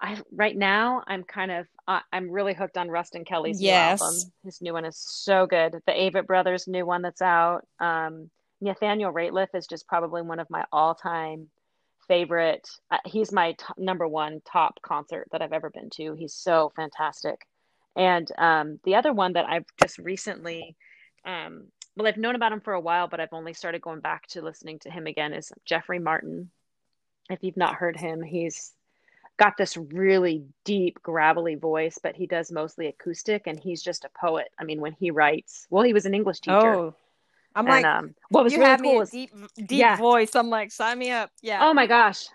Speaker 2: I right now I'm kind of uh, I'm really hooked on Ruston Kelly's
Speaker 1: Yes.
Speaker 2: new album. His new one is so good. The Avett Brothers new one that's out. Um, Nathaniel Rateliff is just probably one of my all-time favorite. Uh, he's my t- number one top concert that I've ever been to. He's so fantastic. And um, the other one that I've just recently, um, well, I've known about him for a while, but I've only started going back to listening to him again is Jeffrey Martin. If you've not heard him, he's got this really deep, gravelly voice, but he does mostly acoustic and he's just a poet. I mean, when he writes, well, he was an English teacher.
Speaker 1: Oh, I'm
Speaker 2: and
Speaker 1: like,
Speaker 2: um, what was
Speaker 1: you
Speaker 2: really
Speaker 1: have me
Speaker 2: cool
Speaker 1: a
Speaker 2: is,
Speaker 1: deep, deep
Speaker 2: Yeah.
Speaker 1: voice. I'm like, sign me up. Yeah.
Speaker 2: oh my gosh.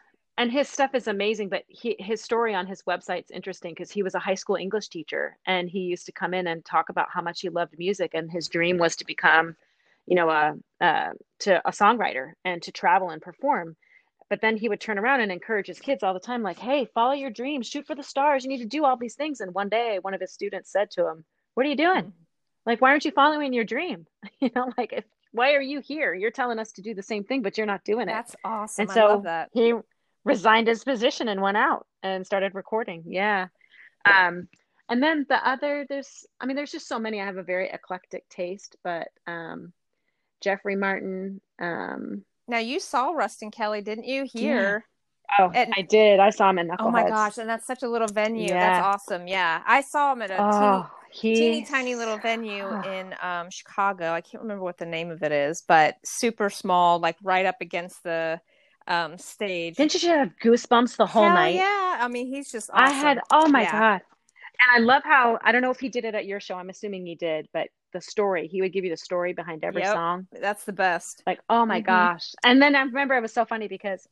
Speaker 2: And his stuff is amazing, but he, his story on his website's interesting because he was a high school English teacher and he used to come in and talk about how much he loved music and his dream was to become, you know, a, uh, to a songwriter and to travel and perform. But then he would turn around and encourage his kids all the time, like, hey, follow your dreams, shoot for the stars. You need to do all these things. And one day, one of his students said to him, What are you doing? Like, why aren't you following your dream? You know, like, if, why are you here? You're telling us to do the same thing, but you're not doing it.
Speaker 1: That's awesome.
Speaker 2: and
Speaker 1: I
Speaker 2: so
Speaker 1: love that.
Speaker 2: he resigned his position and went out and started recording. Yeah. Um, and then the other, there's, I mean, there's just so many. I have a very eclectic taste, but um, Jeffrey Martin. Um,
Speaker 1: Now you saw Ruston Kelly, didn't you? Here.
Speaker 2: oh,
Speaker 1: And-
Speaker 2: I did. I saw him in Knuckleheads.
Speaker 1: Oh my gosh, and that's such a little venue.
Speaker 2: Yeah.
Speaker 1: That's awesome. Yeah, I saw him at a
Speaker 2: Oh,
Speaker 1: teeny, teeny tiny little venue in um, Chicago. I can't remember what the name of it is, but super small, like right up against the um, stage.
Speaker 2: Didn't you just have goosebumps the whole
Speaker 1: Hell
Speaker 2: night?
Speaker 1: Yeah, I mean he's just. Awesome.
Speaker 2: I had, oh my
Speaker 1: Yeah.
Speaker 2: God. And I love how, I don't know if he did it at your show. I'm assuming he did, but the story, he would give you the story behind every
Speaker 1: Yep.
Speaker 2: song.
Speaker 1: That's the best.
Speaker 2: Like, oh my
Speaker 1: Mhm.
Speaker 2: gosh. And then I remember it was so funny because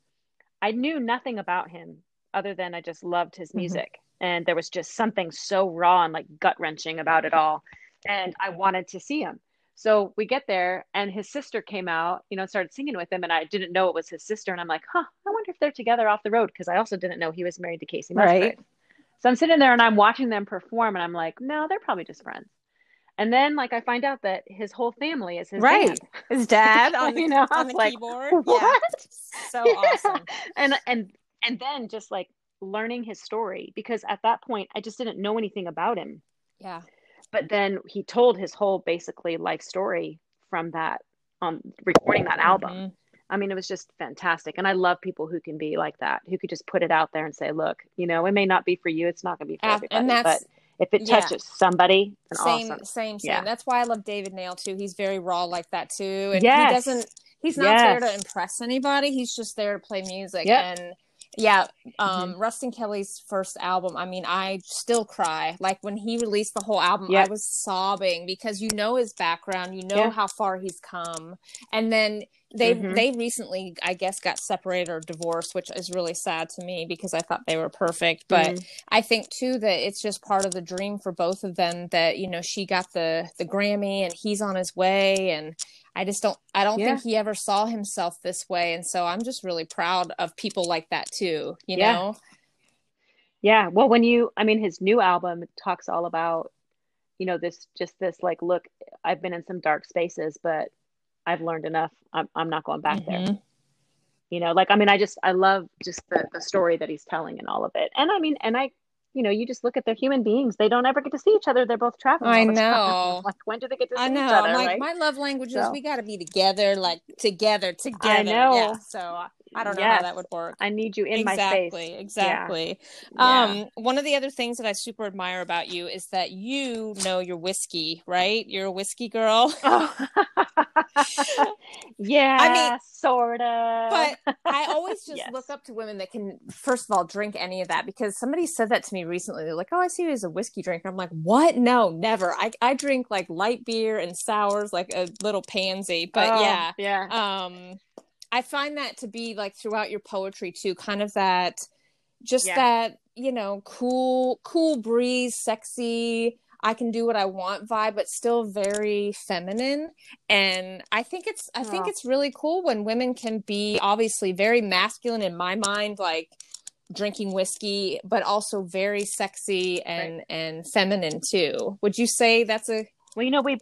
Speaker 2: I knew nothing about him other than I just loved his
Speaker 1: Mhm.
Speaker 2: music. And there was just something so raw and like gut wrenching about it all. And I wanted to see him. So we get there and his sister came out, you know, and started singing with him. And I didn't know it was his sister. And I'm like, huh, I wonder if they're together off the road. Cause I also didn't know he was married to Kacey Musgrave.
Speaker 1: Right.
Speaker 2: So I'm sitting there and I'm watching them perform and I'm like, no, they're probably just friends. And then like I find out that his whole family is his
Speaker 1: Right.
Speaker 2: band.
Speaker 1: His dad on the,
Speaker 2: You know,
Speaker 1: on the
Speaker 2: like,
Speaker 1: keyboard. Yeah.
Speaker 2: What?
Speaker 1: So
Speaker 2: Yeah.
Speaker 1: awesome.
Speaker 2: And and and then just like learning his story because at that point I just didn't know anything about him.
Speaker 1: Yeah.
Speaker 2: But then he told his whole basically life story from that um recording that album.
Speaker 1: Mhm.
Speaker 2: I mean, it was just fantastic. And I love people who can be like that, who could just put it out there and say, look, you know, it may not be for you. It's not going to be for
Speaker 1: Af-
Speaker 2: everybody.
Speaker 1: and that's-
Speaker 2: but if it
Speaker 1: yeah.
Speaker 2: touches somebody,
Speaker 1: Same,
Speaker 2: awesome.
Speaker 1: same, same.
Speaker 2: Yeah.
Speaker 1: That's why I love David Nail too. He's very raw like that too, and
Speaker 2: Yes.
Speaker 1: he doesn't. He's not there to impress anybody. He's just there to play music.
Speaker 2: Yep.
Speaker 1: And yeah, um,
Speaker 2: Mm-hmm.
Speaker 1: Ruston Kelly's first album. I mean, I still cry. Like when he released the whole album,
Speaker 2: Yep.
Speaker 1: I was sobbing because you know his background, you know
Speaker 2: Yeah.
Speaker 1: how far he's come, and then they
Speaker 2: Mhm.
Speaker 1: they recently, I guess, got separated or divorced, which is really sad to me because I thought they were perfect, but.
Speaker 2: Mhm.
Speaker 1: I think too that it's just part of the dream for both of them that you know she got the the Grammy and he's on his way and I just don't I don't
Speaker 2: Yeah.
Speaker 1: think he ever saw himself this way and so I'm just really proud of people like that too you
Speaker 2: Yeah.
Speaker 1: know
Speaker 2: Yeah. Well, when you, I mean, his new album talks all about, you know, this, just this, like, look, I've been in some dark spaces, but I've learned enough. I'm, I'm not going back there.
Speaker 1: Mhm.
Speaker 2: You know, like, I mean, I just, I love just the, the story that he's telling and all of it. And I mean, and I, you know, you just look at their human beings. They don't ever get to see each other. They're both traveling.
Speaker 1: I
Speaker 2: all the time.
Speaker 1: know.
Speaker 2: Like, when do they get to see
Speaker 1: I know
Speaker 2: each other?
Speaker 1: Like
Speaker 2: right?
Speaker 1: my love language is
Speaker 2: So-
Speaker 1: we got to be together like together together I
Speaker 2: know.
Speaker 1: yeah so I, I don't know how that would work
Speaker 2: I need you in my
Speaker 1: exactly
Speaker 2: space.
Speaker 1: exactly
Speaker 2: Yeah.
Speaker 1: um one of the other things that i super admire about you is that you know your whiskey right you're a whiskey girl
Speaker 2: Oh. yeah,
Speaker 1: I mean-
Speaker 2: sort of.
Speaker 1: but i always just
Speaker 2: Yes.
Speaker 1: look up to women that can first of all drink any of that because somebody said that to me recently they're like oh i see you as a whiskey drinker i'm like what no never i, I drink like light beer and sours like a little pansy but
Speaker 2: Oh,
Speaker 1: yeah
Speaker 2: yeah.
Speaker 1: um i find that to be like throughout your poetry too kind of that just
Speaker 2: Yeah.
Speaker 1: that you know cool cool breeze sexy i can do what i want vibe but still very feminine and i think it's i think
Speaker 2: Oh.
Speaker 1: it's really cool when women can be obviously very masculine in my mind like drinking whiskey, but also very sexy and right. and feminine too. Would you say that's a
Speaker 2: well? You know, we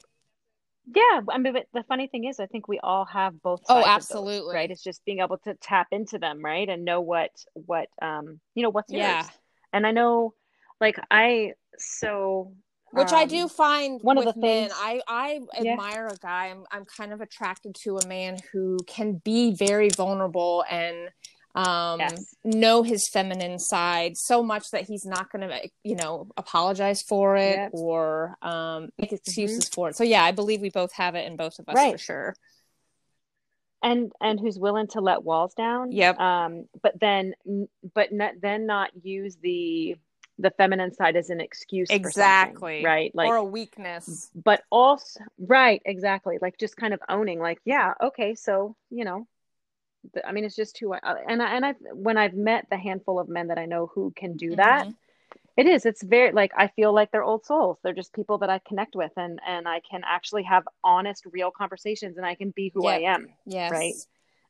Speaker 2: yeah. I mean, but the funny thing is, I think we all have both.
Speaker 1: oh, absolutely.
Speaker 2: Those, right. It's just being able to tap into them, right, and know what what um you know what's yours. Yeah. And I know, like I so
Speaker 1: which um, I do find one of the men. Things, I I admire yeah. a guy. I'm I'm kind of attracted to a man who can be very vulnerable and um, yes. know his feminine side so much that he's not going to, you know, apologize for it yep. or um, make excuses mm-hmm. for it. So yeah, I believe we both have it in both of us right. for sure.
Speaker 2: And and who's willing to let walls down?
Speaker 1: Yep.
Speaker 2: Um, but then, but not, then not use the the feminine side as an excuse
Speaker 1: exactly
Speaker 2: right
Speaker 1: like or a weakness
Speaker 2: but also right exactly like just kind of owning like yeah okay so you know I mean, it's just who I, and I, and I, when I've met the handful of men that I know who can do that, mm-hmm. it is, it's very, like, I feel like they're old souls. They're just people that I connect with and, and I can actually have honest, real conversations and I can be who yep. I am.
Speaker 1: Yes.
Speaker 2: Right.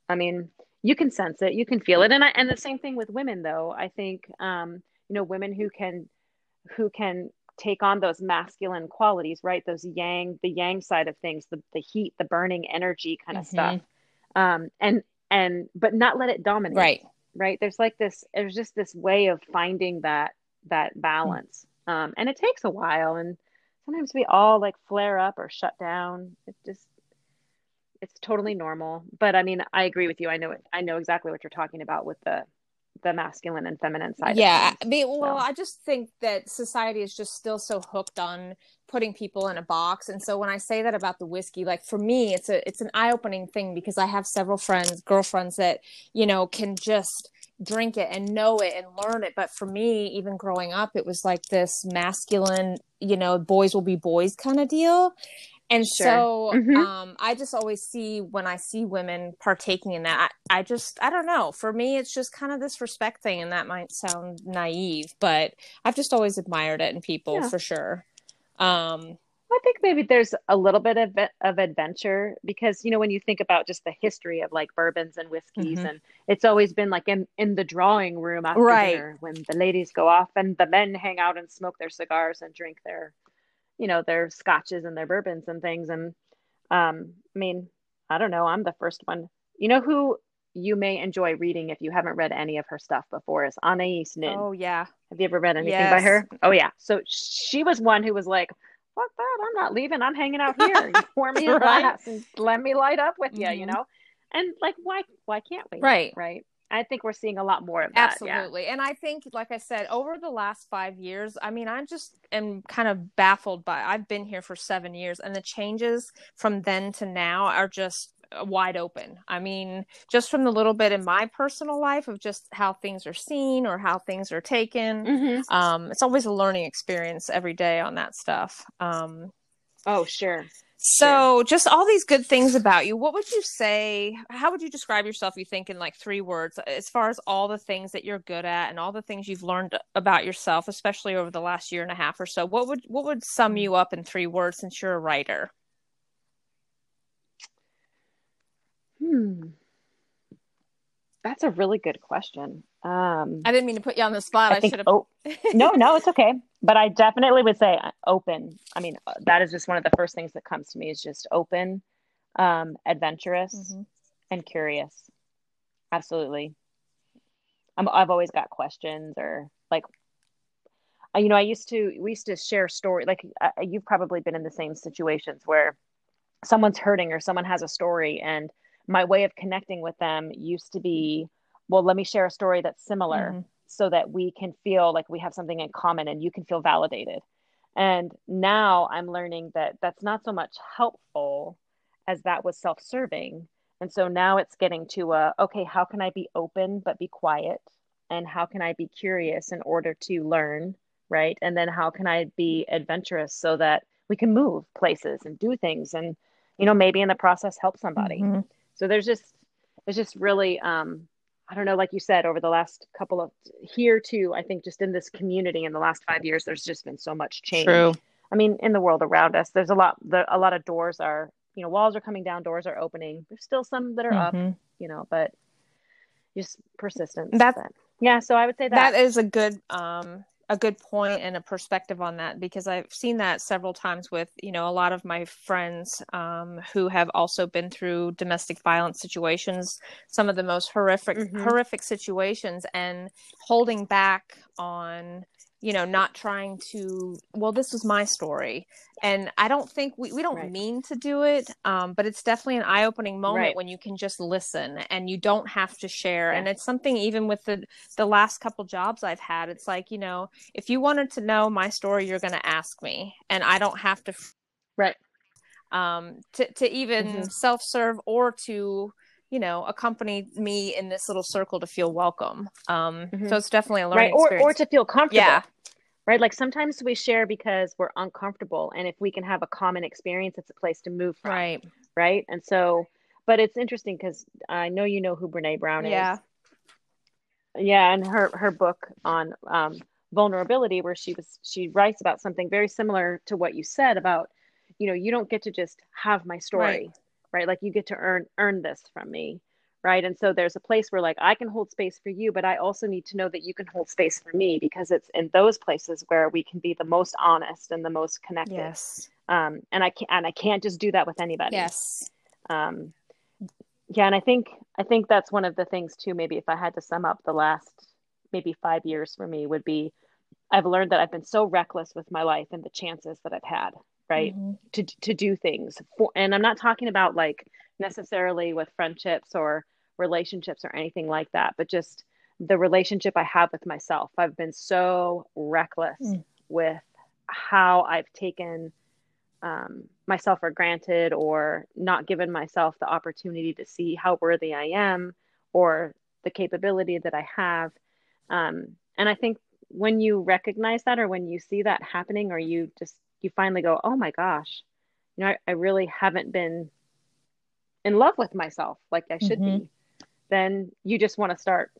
Speaker 2: I mean, you can sense it, you can feel it. And I, and the same thing with women though. I think, um, you know, women who can, who can take on those masculine qualities, right? Those yang, the yang side of things, the, the heat, the burning energy kind of mm-hmm. stuff. Um, and and but not let it dominate
Speaker 1: right.
Speaker 2: right? There's like this there's just this way of finding that that balance. Um and it takes a while and sometimes we all like flare up or shut down. It just it's totally normal. But i mean i agree with you. I know it i know exactly what you're talking about with the the masculine and feminine side.
Speaker 1: Yeah, I mean, well, so. I just think that society is just still so hooked on putting people in a box, and so when I say that about the whiskey, like for me, it's a it's an eye opening thing because I have several friends, girlfriends that you know can just drink it and know it and learn it. But for me, even growing up, it was like this masculine, you know, boys will be boys kind of deal. And sure. so mm-hmm. um, I just always see when I see women partaking in that, I, I, just, I don't know. For me, it's just kind of this respect thing. And that might sound naive, but I've just always admired it in people yeah. for sure. Um,
Speaker 2: I think maybe there's a little bit of, of adventure because, you know, when you think about just the history of like bourbons and whiskeys, mm-hmm. and it's always been like in, in the drawing room after right. dinner when the ladies go off and the men hang out and smoke their cigars and drink their you know their scotches and their bourbons and things and um i mean i don't know i'm the first one you know who you may enjoy reading if you haven't read any of her stuff before is Anais Nin.
Speaker 1: Oh yeah.
Speaker 2: Have you ever read anything yes. by her? Oh yeah. So she was one who was like, "Fuck that! I'm not leaving. I'm hanging out here. Pour me a right. glass and let me light up with you." Mm-hmm. You know, and like, why? Why can't we?
Speaker 1: Right.
Speaker 2: Right. I think we're seeing a lot more of that.
Speaker 1: Absolutely.
Speaker 2: Yeah.
Speaker 1: And I think, like I said, over the last five years, I mean, I just am kind of baffled by, I've been here for seven years and the changes from then to now are just uh, wide open. I mean, just from the little bit in my personal life of just how things are seen or how things are taken. Mm-hmm. Um, it's always a learning experience every day on that stuff. Um,
Speaker 2: oh, sure.
Speaker 1: So, just all these good things about you. What would you say? How would you describe yourself? You think in like three words, as far as all the things that you're good at and all the things you've learned about yourself, especially over the last year and a half or so. What would what would sum hmm. you up in three words? Since you're a writer.
Speaker 2: Hmm. That's a really good question. Um,
Speaker 1: I didn't mean to put you on the spot. I, I should have.
Speaker 2: Oh, no, no, it's okay. But I definitely would say uh, open. I mean, uh, that is just one of the first things that comes to me is just open, um, adventurous, mm-hmm. and curious. Absolutely. I'm, I've always got questions or like, you know, I used to, we used to share story. Like uh, you've probably been in the same situations where someone's hurting or someone has a story and my way of connecting with them used to be well let me share a story that's similar mm-hmm. so that we can feel like we have something in common and you can feel validated. And now i'm learning that that's not so much helpful as that was self-serving. And so now it's getting to a okay how can i be open but be quiet? And how can i be curious in order to learn right? And then how can i be adventurous so that we can move places and do things and you know maybe in the process help somebody. Mm-hmm. So there's just it's just really um I don't know, like you said, over the last couple of here too, I think just in this community in the last five years, there's just been so much change.
Speaker 1: True.
Speaker 2: I mean, in the world around us, there's a lot, the, a lot of doors are, you know, walls are coming down, doors are opening. There's still some that are mm-hmm. up, you know, but just persistence.
Speaker 1: That's,
Speaker 2: yeah so i would say that
Speaker 1: that is a good um a good point and a perspective on that because I've seen that several times with you know a lot of my friends um, who have also been through domestic violence situations, some of the most horrific
Speaker 2: Mhm.
Speaker 1: horrific situations, and holding back on you know not trying to well this was my story and i don't think we, we don't
Speaker 2: Right.
Speaker 1: mean to do it um, but it's definitely an eye-opening moment
Speaker 2: Right.
Speaker 1: when you can just listen and you don't have to share and it's something even with the the last couple jobs i've had it's like you know if you wanted to know my story you're going to ask me and i don't have to
Speaker 2: right
Speaker 1: um to, to even
Speaker 2: Mhm.
Speaker 1: self-serve or to you know accompany me in this little circle to feel welcome. Um
Speaker 2: Mhm.
Speaker 1: so it's definitely a learning
Speaker 2: right or, or to feel comfortable.
Speaker 1: Yeah.
Speaker 2: right like sometimes we share because we're uncomfortable and if we can have a common experience it's a place to move from
Speaker 1: right.
Speaker 2: right? And so but it's interesting because i know you know who brene brown is. Yeah. Yeah. and her her book on um, vulnerability where she was she writes about something very similar to what you said about you know you don't get to just have my story. Right, like you get to earn earn this from me right? And so there's a place where like i can hold space for you but i also need to know that you can hold space for me because it's in those places where we can be the most honest and the most connected.
Speaker 1: Yes.
Speaker 2: Um and i can't and i can't just do that with anybody.
Speaker 1: Yes.
Speaker 2: Um yeah and i think i think that's one of the things too maybe if i had to sum up the last maybe five years for me would be i've learned that i've been so reckless with my life and the chances that i've had right
Speaker 1: Mhm.
Speaker 2: to to do things for and i'm not talking about like necessarily with friendships or relationships or anything like that but just the relationship i have with myself i've been so reckless
Speaker 1: Mm.
Speaker 2: with how i've taken um, myself for granted or not given myself the opportunity to see how worthy i am or the capability that i have um, and i think when you recognize that or when you see that happening or you just you finally go oh my gosh you know i, I really haven't been in love with myself like i should
Speaker 1: Mhm.
Speaker 2: be then you just want to start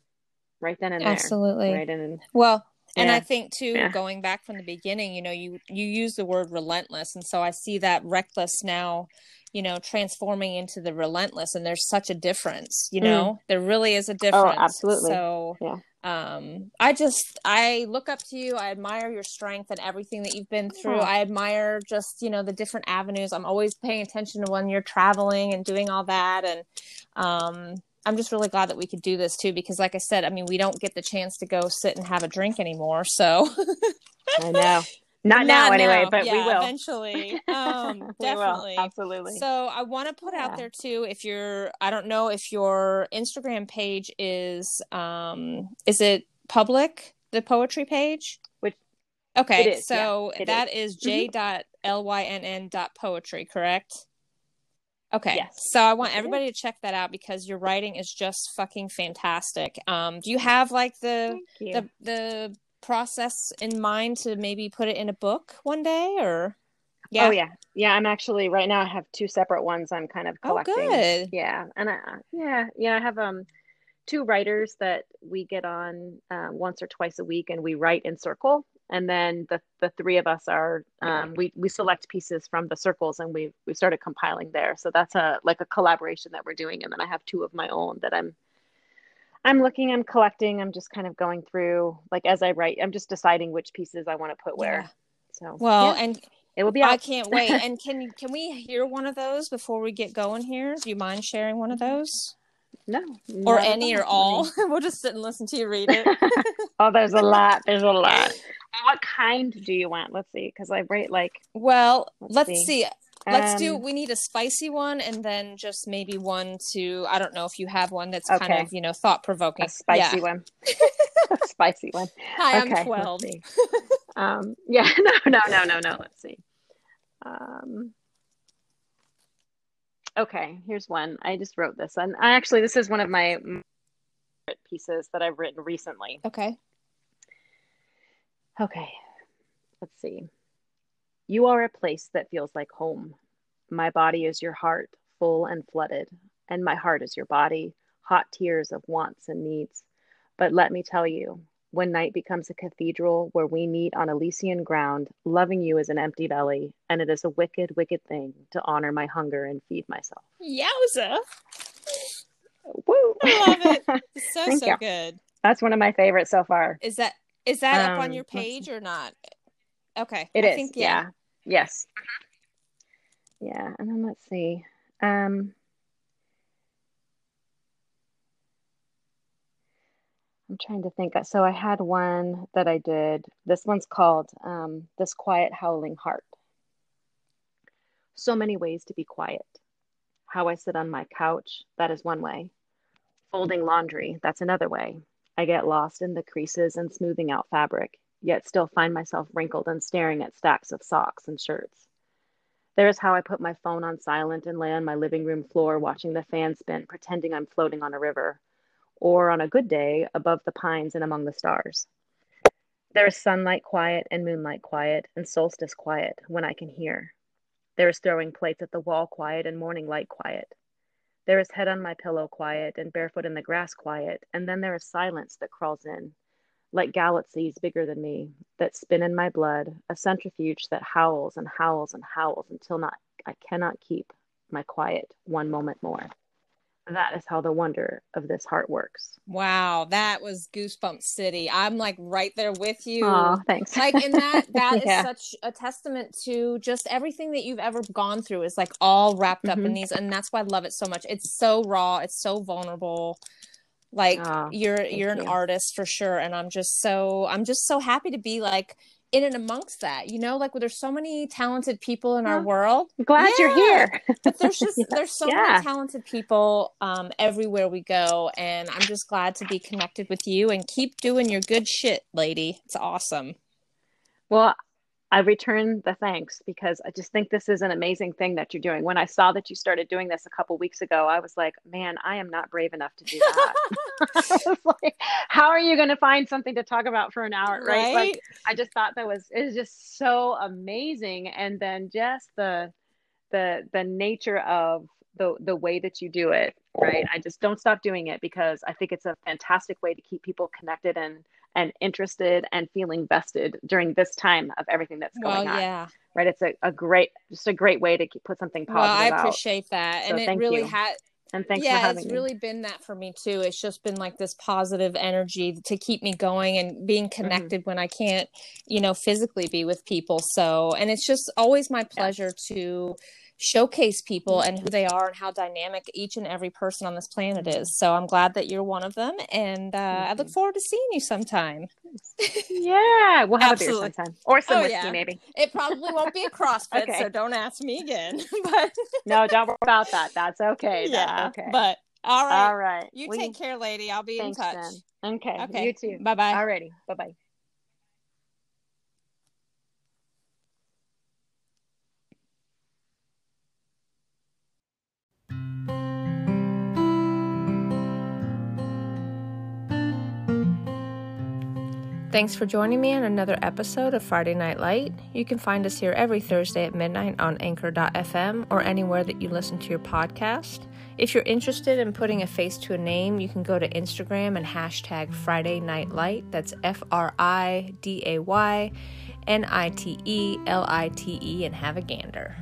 Speaker 2: right then and there
Speaker 1: absolutely
Speaker 2: right and
Speaker 1: Well, and I think too,
Speaker 2: Yeah.
Speaker 1: going back from the beginning, you know, you you use the word relentless, and so I see that reckless now, you know, transforming into the relentless, and there's such a difference. You
Speaker 2: Mm.
Speaker 1: know, there really is a difference.
Speaker 2: absolutely.
Speaker 1: So,
Speaker 2: Yeah.
Speaker 1: um, I just I look up to you. I admire your strength and everything that you've been through.
Speaker 2: Oh.
Speaker 1: I admire just you know the different avenues. I'm always paying attention to when you're traveling and doing all that, and um. I'm just really glad that we could do this too because like I said, I mean, we don't get the chance to go sit and have a drink anymore. So
Speaker 2: i know not, now anyway but
Speaker 1: yeah,
Speaker 2: we will
Speaker 1: eventually. Um,
Speaker 2: we will
Speaker 1: definitely.
Speaker 2: absolutely
Speaker 1: So I want to put out there too if you're I don't know if your Instagram page is um is it public the poetry page?
Speaker 2: Which-
Speaker 1: Okay,
Speaker 2: is,
Speaker 1: so
Speaker 2: yeah,
Speaker 1: that is
Speaker 2: Mhm.
Speaker 1: j dot l y n n dot poetry, correct? Okay,
Speaker 2: Yes.
Speaker 1: so I want everybody to check that out because your writing is just fucking fantastic. Um, do you have like the the the process in mind to maybe put it in a book one day or
Speaker 2: Oh yeah, yeah. I'm actually right now. I have two separate ones. I'm kind of
Speaker 1: Oh,
Speaker 2: collecting.
Speaker 1: good.
Speaker 2: Yeah, and I, yeah, yeah. I have um two writers that we get on uh, once or twice a week, and we write in circle. And then the the three of us are um, we we select pieces from the circles, and we we started compiling there. So that's a like a collaboration that we're doing. And then I have two of my own that I'm I'm looking, I'm collecting, I'm just kind of going through like as I write, I'm just deciding which pieces I want to put where.
Speaker 1: Yeah.
Speaker 2: So
Speaker 1: Well,
Speaker 2: yeah,
Speaker 1: and
Speaker 2: it will be
Speaker 1: I can't wait. And can can we hear one of those before we get going here? Do you mind sharing one of those?
Speaker 2: No,
Speaker 1: Or any or all? We'll just sit and listen to you read it.
Speaker 2: oh, there's a lot. There's a lot. What kind do you want? Let's see, because I rate like
Speaker 1: Well,
Speaker 2: Let's
Speaker 1: let's
Speaker 2: see.
Speaker 1: see. Let's do
Speaker 2: um,
Speaker 1: we need a spicy one and then just maybe one to I don't know if you have one that's kind of, you know, thought provoking.
Speaker 2: spicy one. spicy one.
Speaker 1: Hi,
Speaker 2: okay,
Speaker 1: I'm 12.
Speaker 2: Um, yeah, no, no, no, no, no. Let's see. Um, okay, here's one. I just wrote this, and I actually this is one of my pieces that I've written recently.
Speaker 1: Okay.
Speaker 2: Okay, let's see. You are a place that feels like home. My body is your heart, full and flooded, and my heart is your body, hot tears of wants and needs. But let me tell you, when night becomes a cathedral where we meet on Elysian ground, loving you is an empty belly, and it is a wicked, wicked thing to honor my hunger and feed myself.
Speaker 1: Yowza.
Speaker 2: Woo!
Speaker 1: I love it. So
Speaker 2: Thank
Speaker 1: so
Speaker 2: you.
Speaker 1: good.
Speaker 2: That's one of my favorites so far.
Speaker 1: Is that is that
Speaker 2: Um,
Speaker 1: up on your page or not? Okay.
Speaker 2: It
Speaker 1: I
Speaker 2: is.
Speaker 1: think,
Speaker 2: yeah. Yes. Yeah. And then let's see. Um, I'm trying to think. So I had one that I did. This one's called um, This Quiet Howling Heart. So many ways to be quiet. How I sit on my couch, that is one way. Folding laundry, that's another way. I get lost in the creases and smoothing out fabric, yet still find myself wrinkled and staring at stacks of socks and shirts. There is how I put my phone on silent and lay on my living room floor watching the fan spin, pretending I'm floating on a river, or on a good day, above the pines and among the stars. There is sunlight quiet and moonlight quiet and solstice quiet when I can hear. There is throwing plates at the wall quiet and morning light quiet. There is head on my pillow quiet and barefoot in the grass quiet, and then there is silence that crawls in, like galaxies bigger than me, that spin in my blood, a centrifuge that howls and howls and howls until not I cannot keep my quiet one moment more. That is how the wonder of this heart works.
Speaker 1: Wow, that was Goosebump City. I'm like right there with you.
Speaker 2: Oh, thanks.
Speaker 1: like and that that is
Speaker 2: Yeah.
Speaker 1: such a testament to just everything that you've ever gone through is like all wrapped up in
Speaker 2: Mhm.
Speaker 1: these and that's why I love it so much. It's so raw, it's so vulnerable. Like
Speaker 2: Oh,
Speaker 1: you're you're an
Speaker 2: you.
Speaker 1: artist for sure and I'm just so I'm just so happy to be like in and amongst that. You know, like there's so many talented people in our world
Speaker 2: glad you're here.
Speaker 1: but there's just there's so
Speaker 2: Yeah.
Speaker 1: many talented people um, everywhere we go and i'm just glad to be connected with you and keep doing your good shit lady it's awesome
Speaker 2: Well, I return the thanks because I just think this is an amazing thing that you're doing. When I saw that you started doing this a couple weeks ago, I was like, man, I am not brave enough to do that. I was like, how are you going to find something to talk about for an hour? Right. Like, I just thought that was, it was just so amazing. And then just the, the, the nature of the, the way that you do it. Right. I just don't stop doing it because I think it's a fantastic way to keep people connected and, and interested and feeling vested during this time of everything that's
Speaker 1: well
Speaker 2: going on.
Speaker 1: yeah
Speaker 2: Right. It's a, a great, just a great way to keep, put something
Speaker 1: well i
Speaker 2: positive out.
Speaker 1: appreciate that
Speaker 2: So
Speaker 1: and it really had
Speaker 2: And thanks for
Speaker 1: yeah it's
Speaker 2: me.
Speaker 1: really been that for me too it's just been like this positive energy to keep me going and being
Speaker 2: Mm-hmm.
Speaker 1: connected when i can't you know physically be with people so and it's just always my pleasure to showcase people and who they are and how dynamic each and every person on this planet is so i'm glad that you're one of them and uh, i look forward to seeing you sometime
Speaker 2: Yeah, we'll have
Speaker 1: Absolutely.
Speaker 2: a beer sometime or some
Speaker 1: Oh,
Speaker 2: whiskey,
Speaker 1: yeah.
Speaker 2: maybe.
Speaker 1: it probably won't be a crossfit
Speaker 2: Okay.
Speaker 1: so don't ask me again but
Speaker 2: No, don't worry about that. That's okay.
Speaker 1: yeah
Speaker 2: That's okay.
Speaker 1: but all right
Speaker 2: all right.
Speaker 1: you
Speaker 2: Well,
Speaker 1: take care lady i'll be
Speaker 2: thanks,
Speaker 1: in touch
Speaker 2: Jen. Okay.
Speaker 1: okay
Speaker 2: You too.
Speaker 1: bye bye
Speaker 2: Alrighty. Bye bye.
Speaker 3: Thanks for joining me on another episode of Friday Night Light. You can find us here every Thursday at midnight on anchor.fm or anywhere that you listen to your podcast. If you're interested in putting a face to a name, you can go to Instagram and hashtag Friday Night Light. That's F R I D A Y N I T E L I T E and have a gander.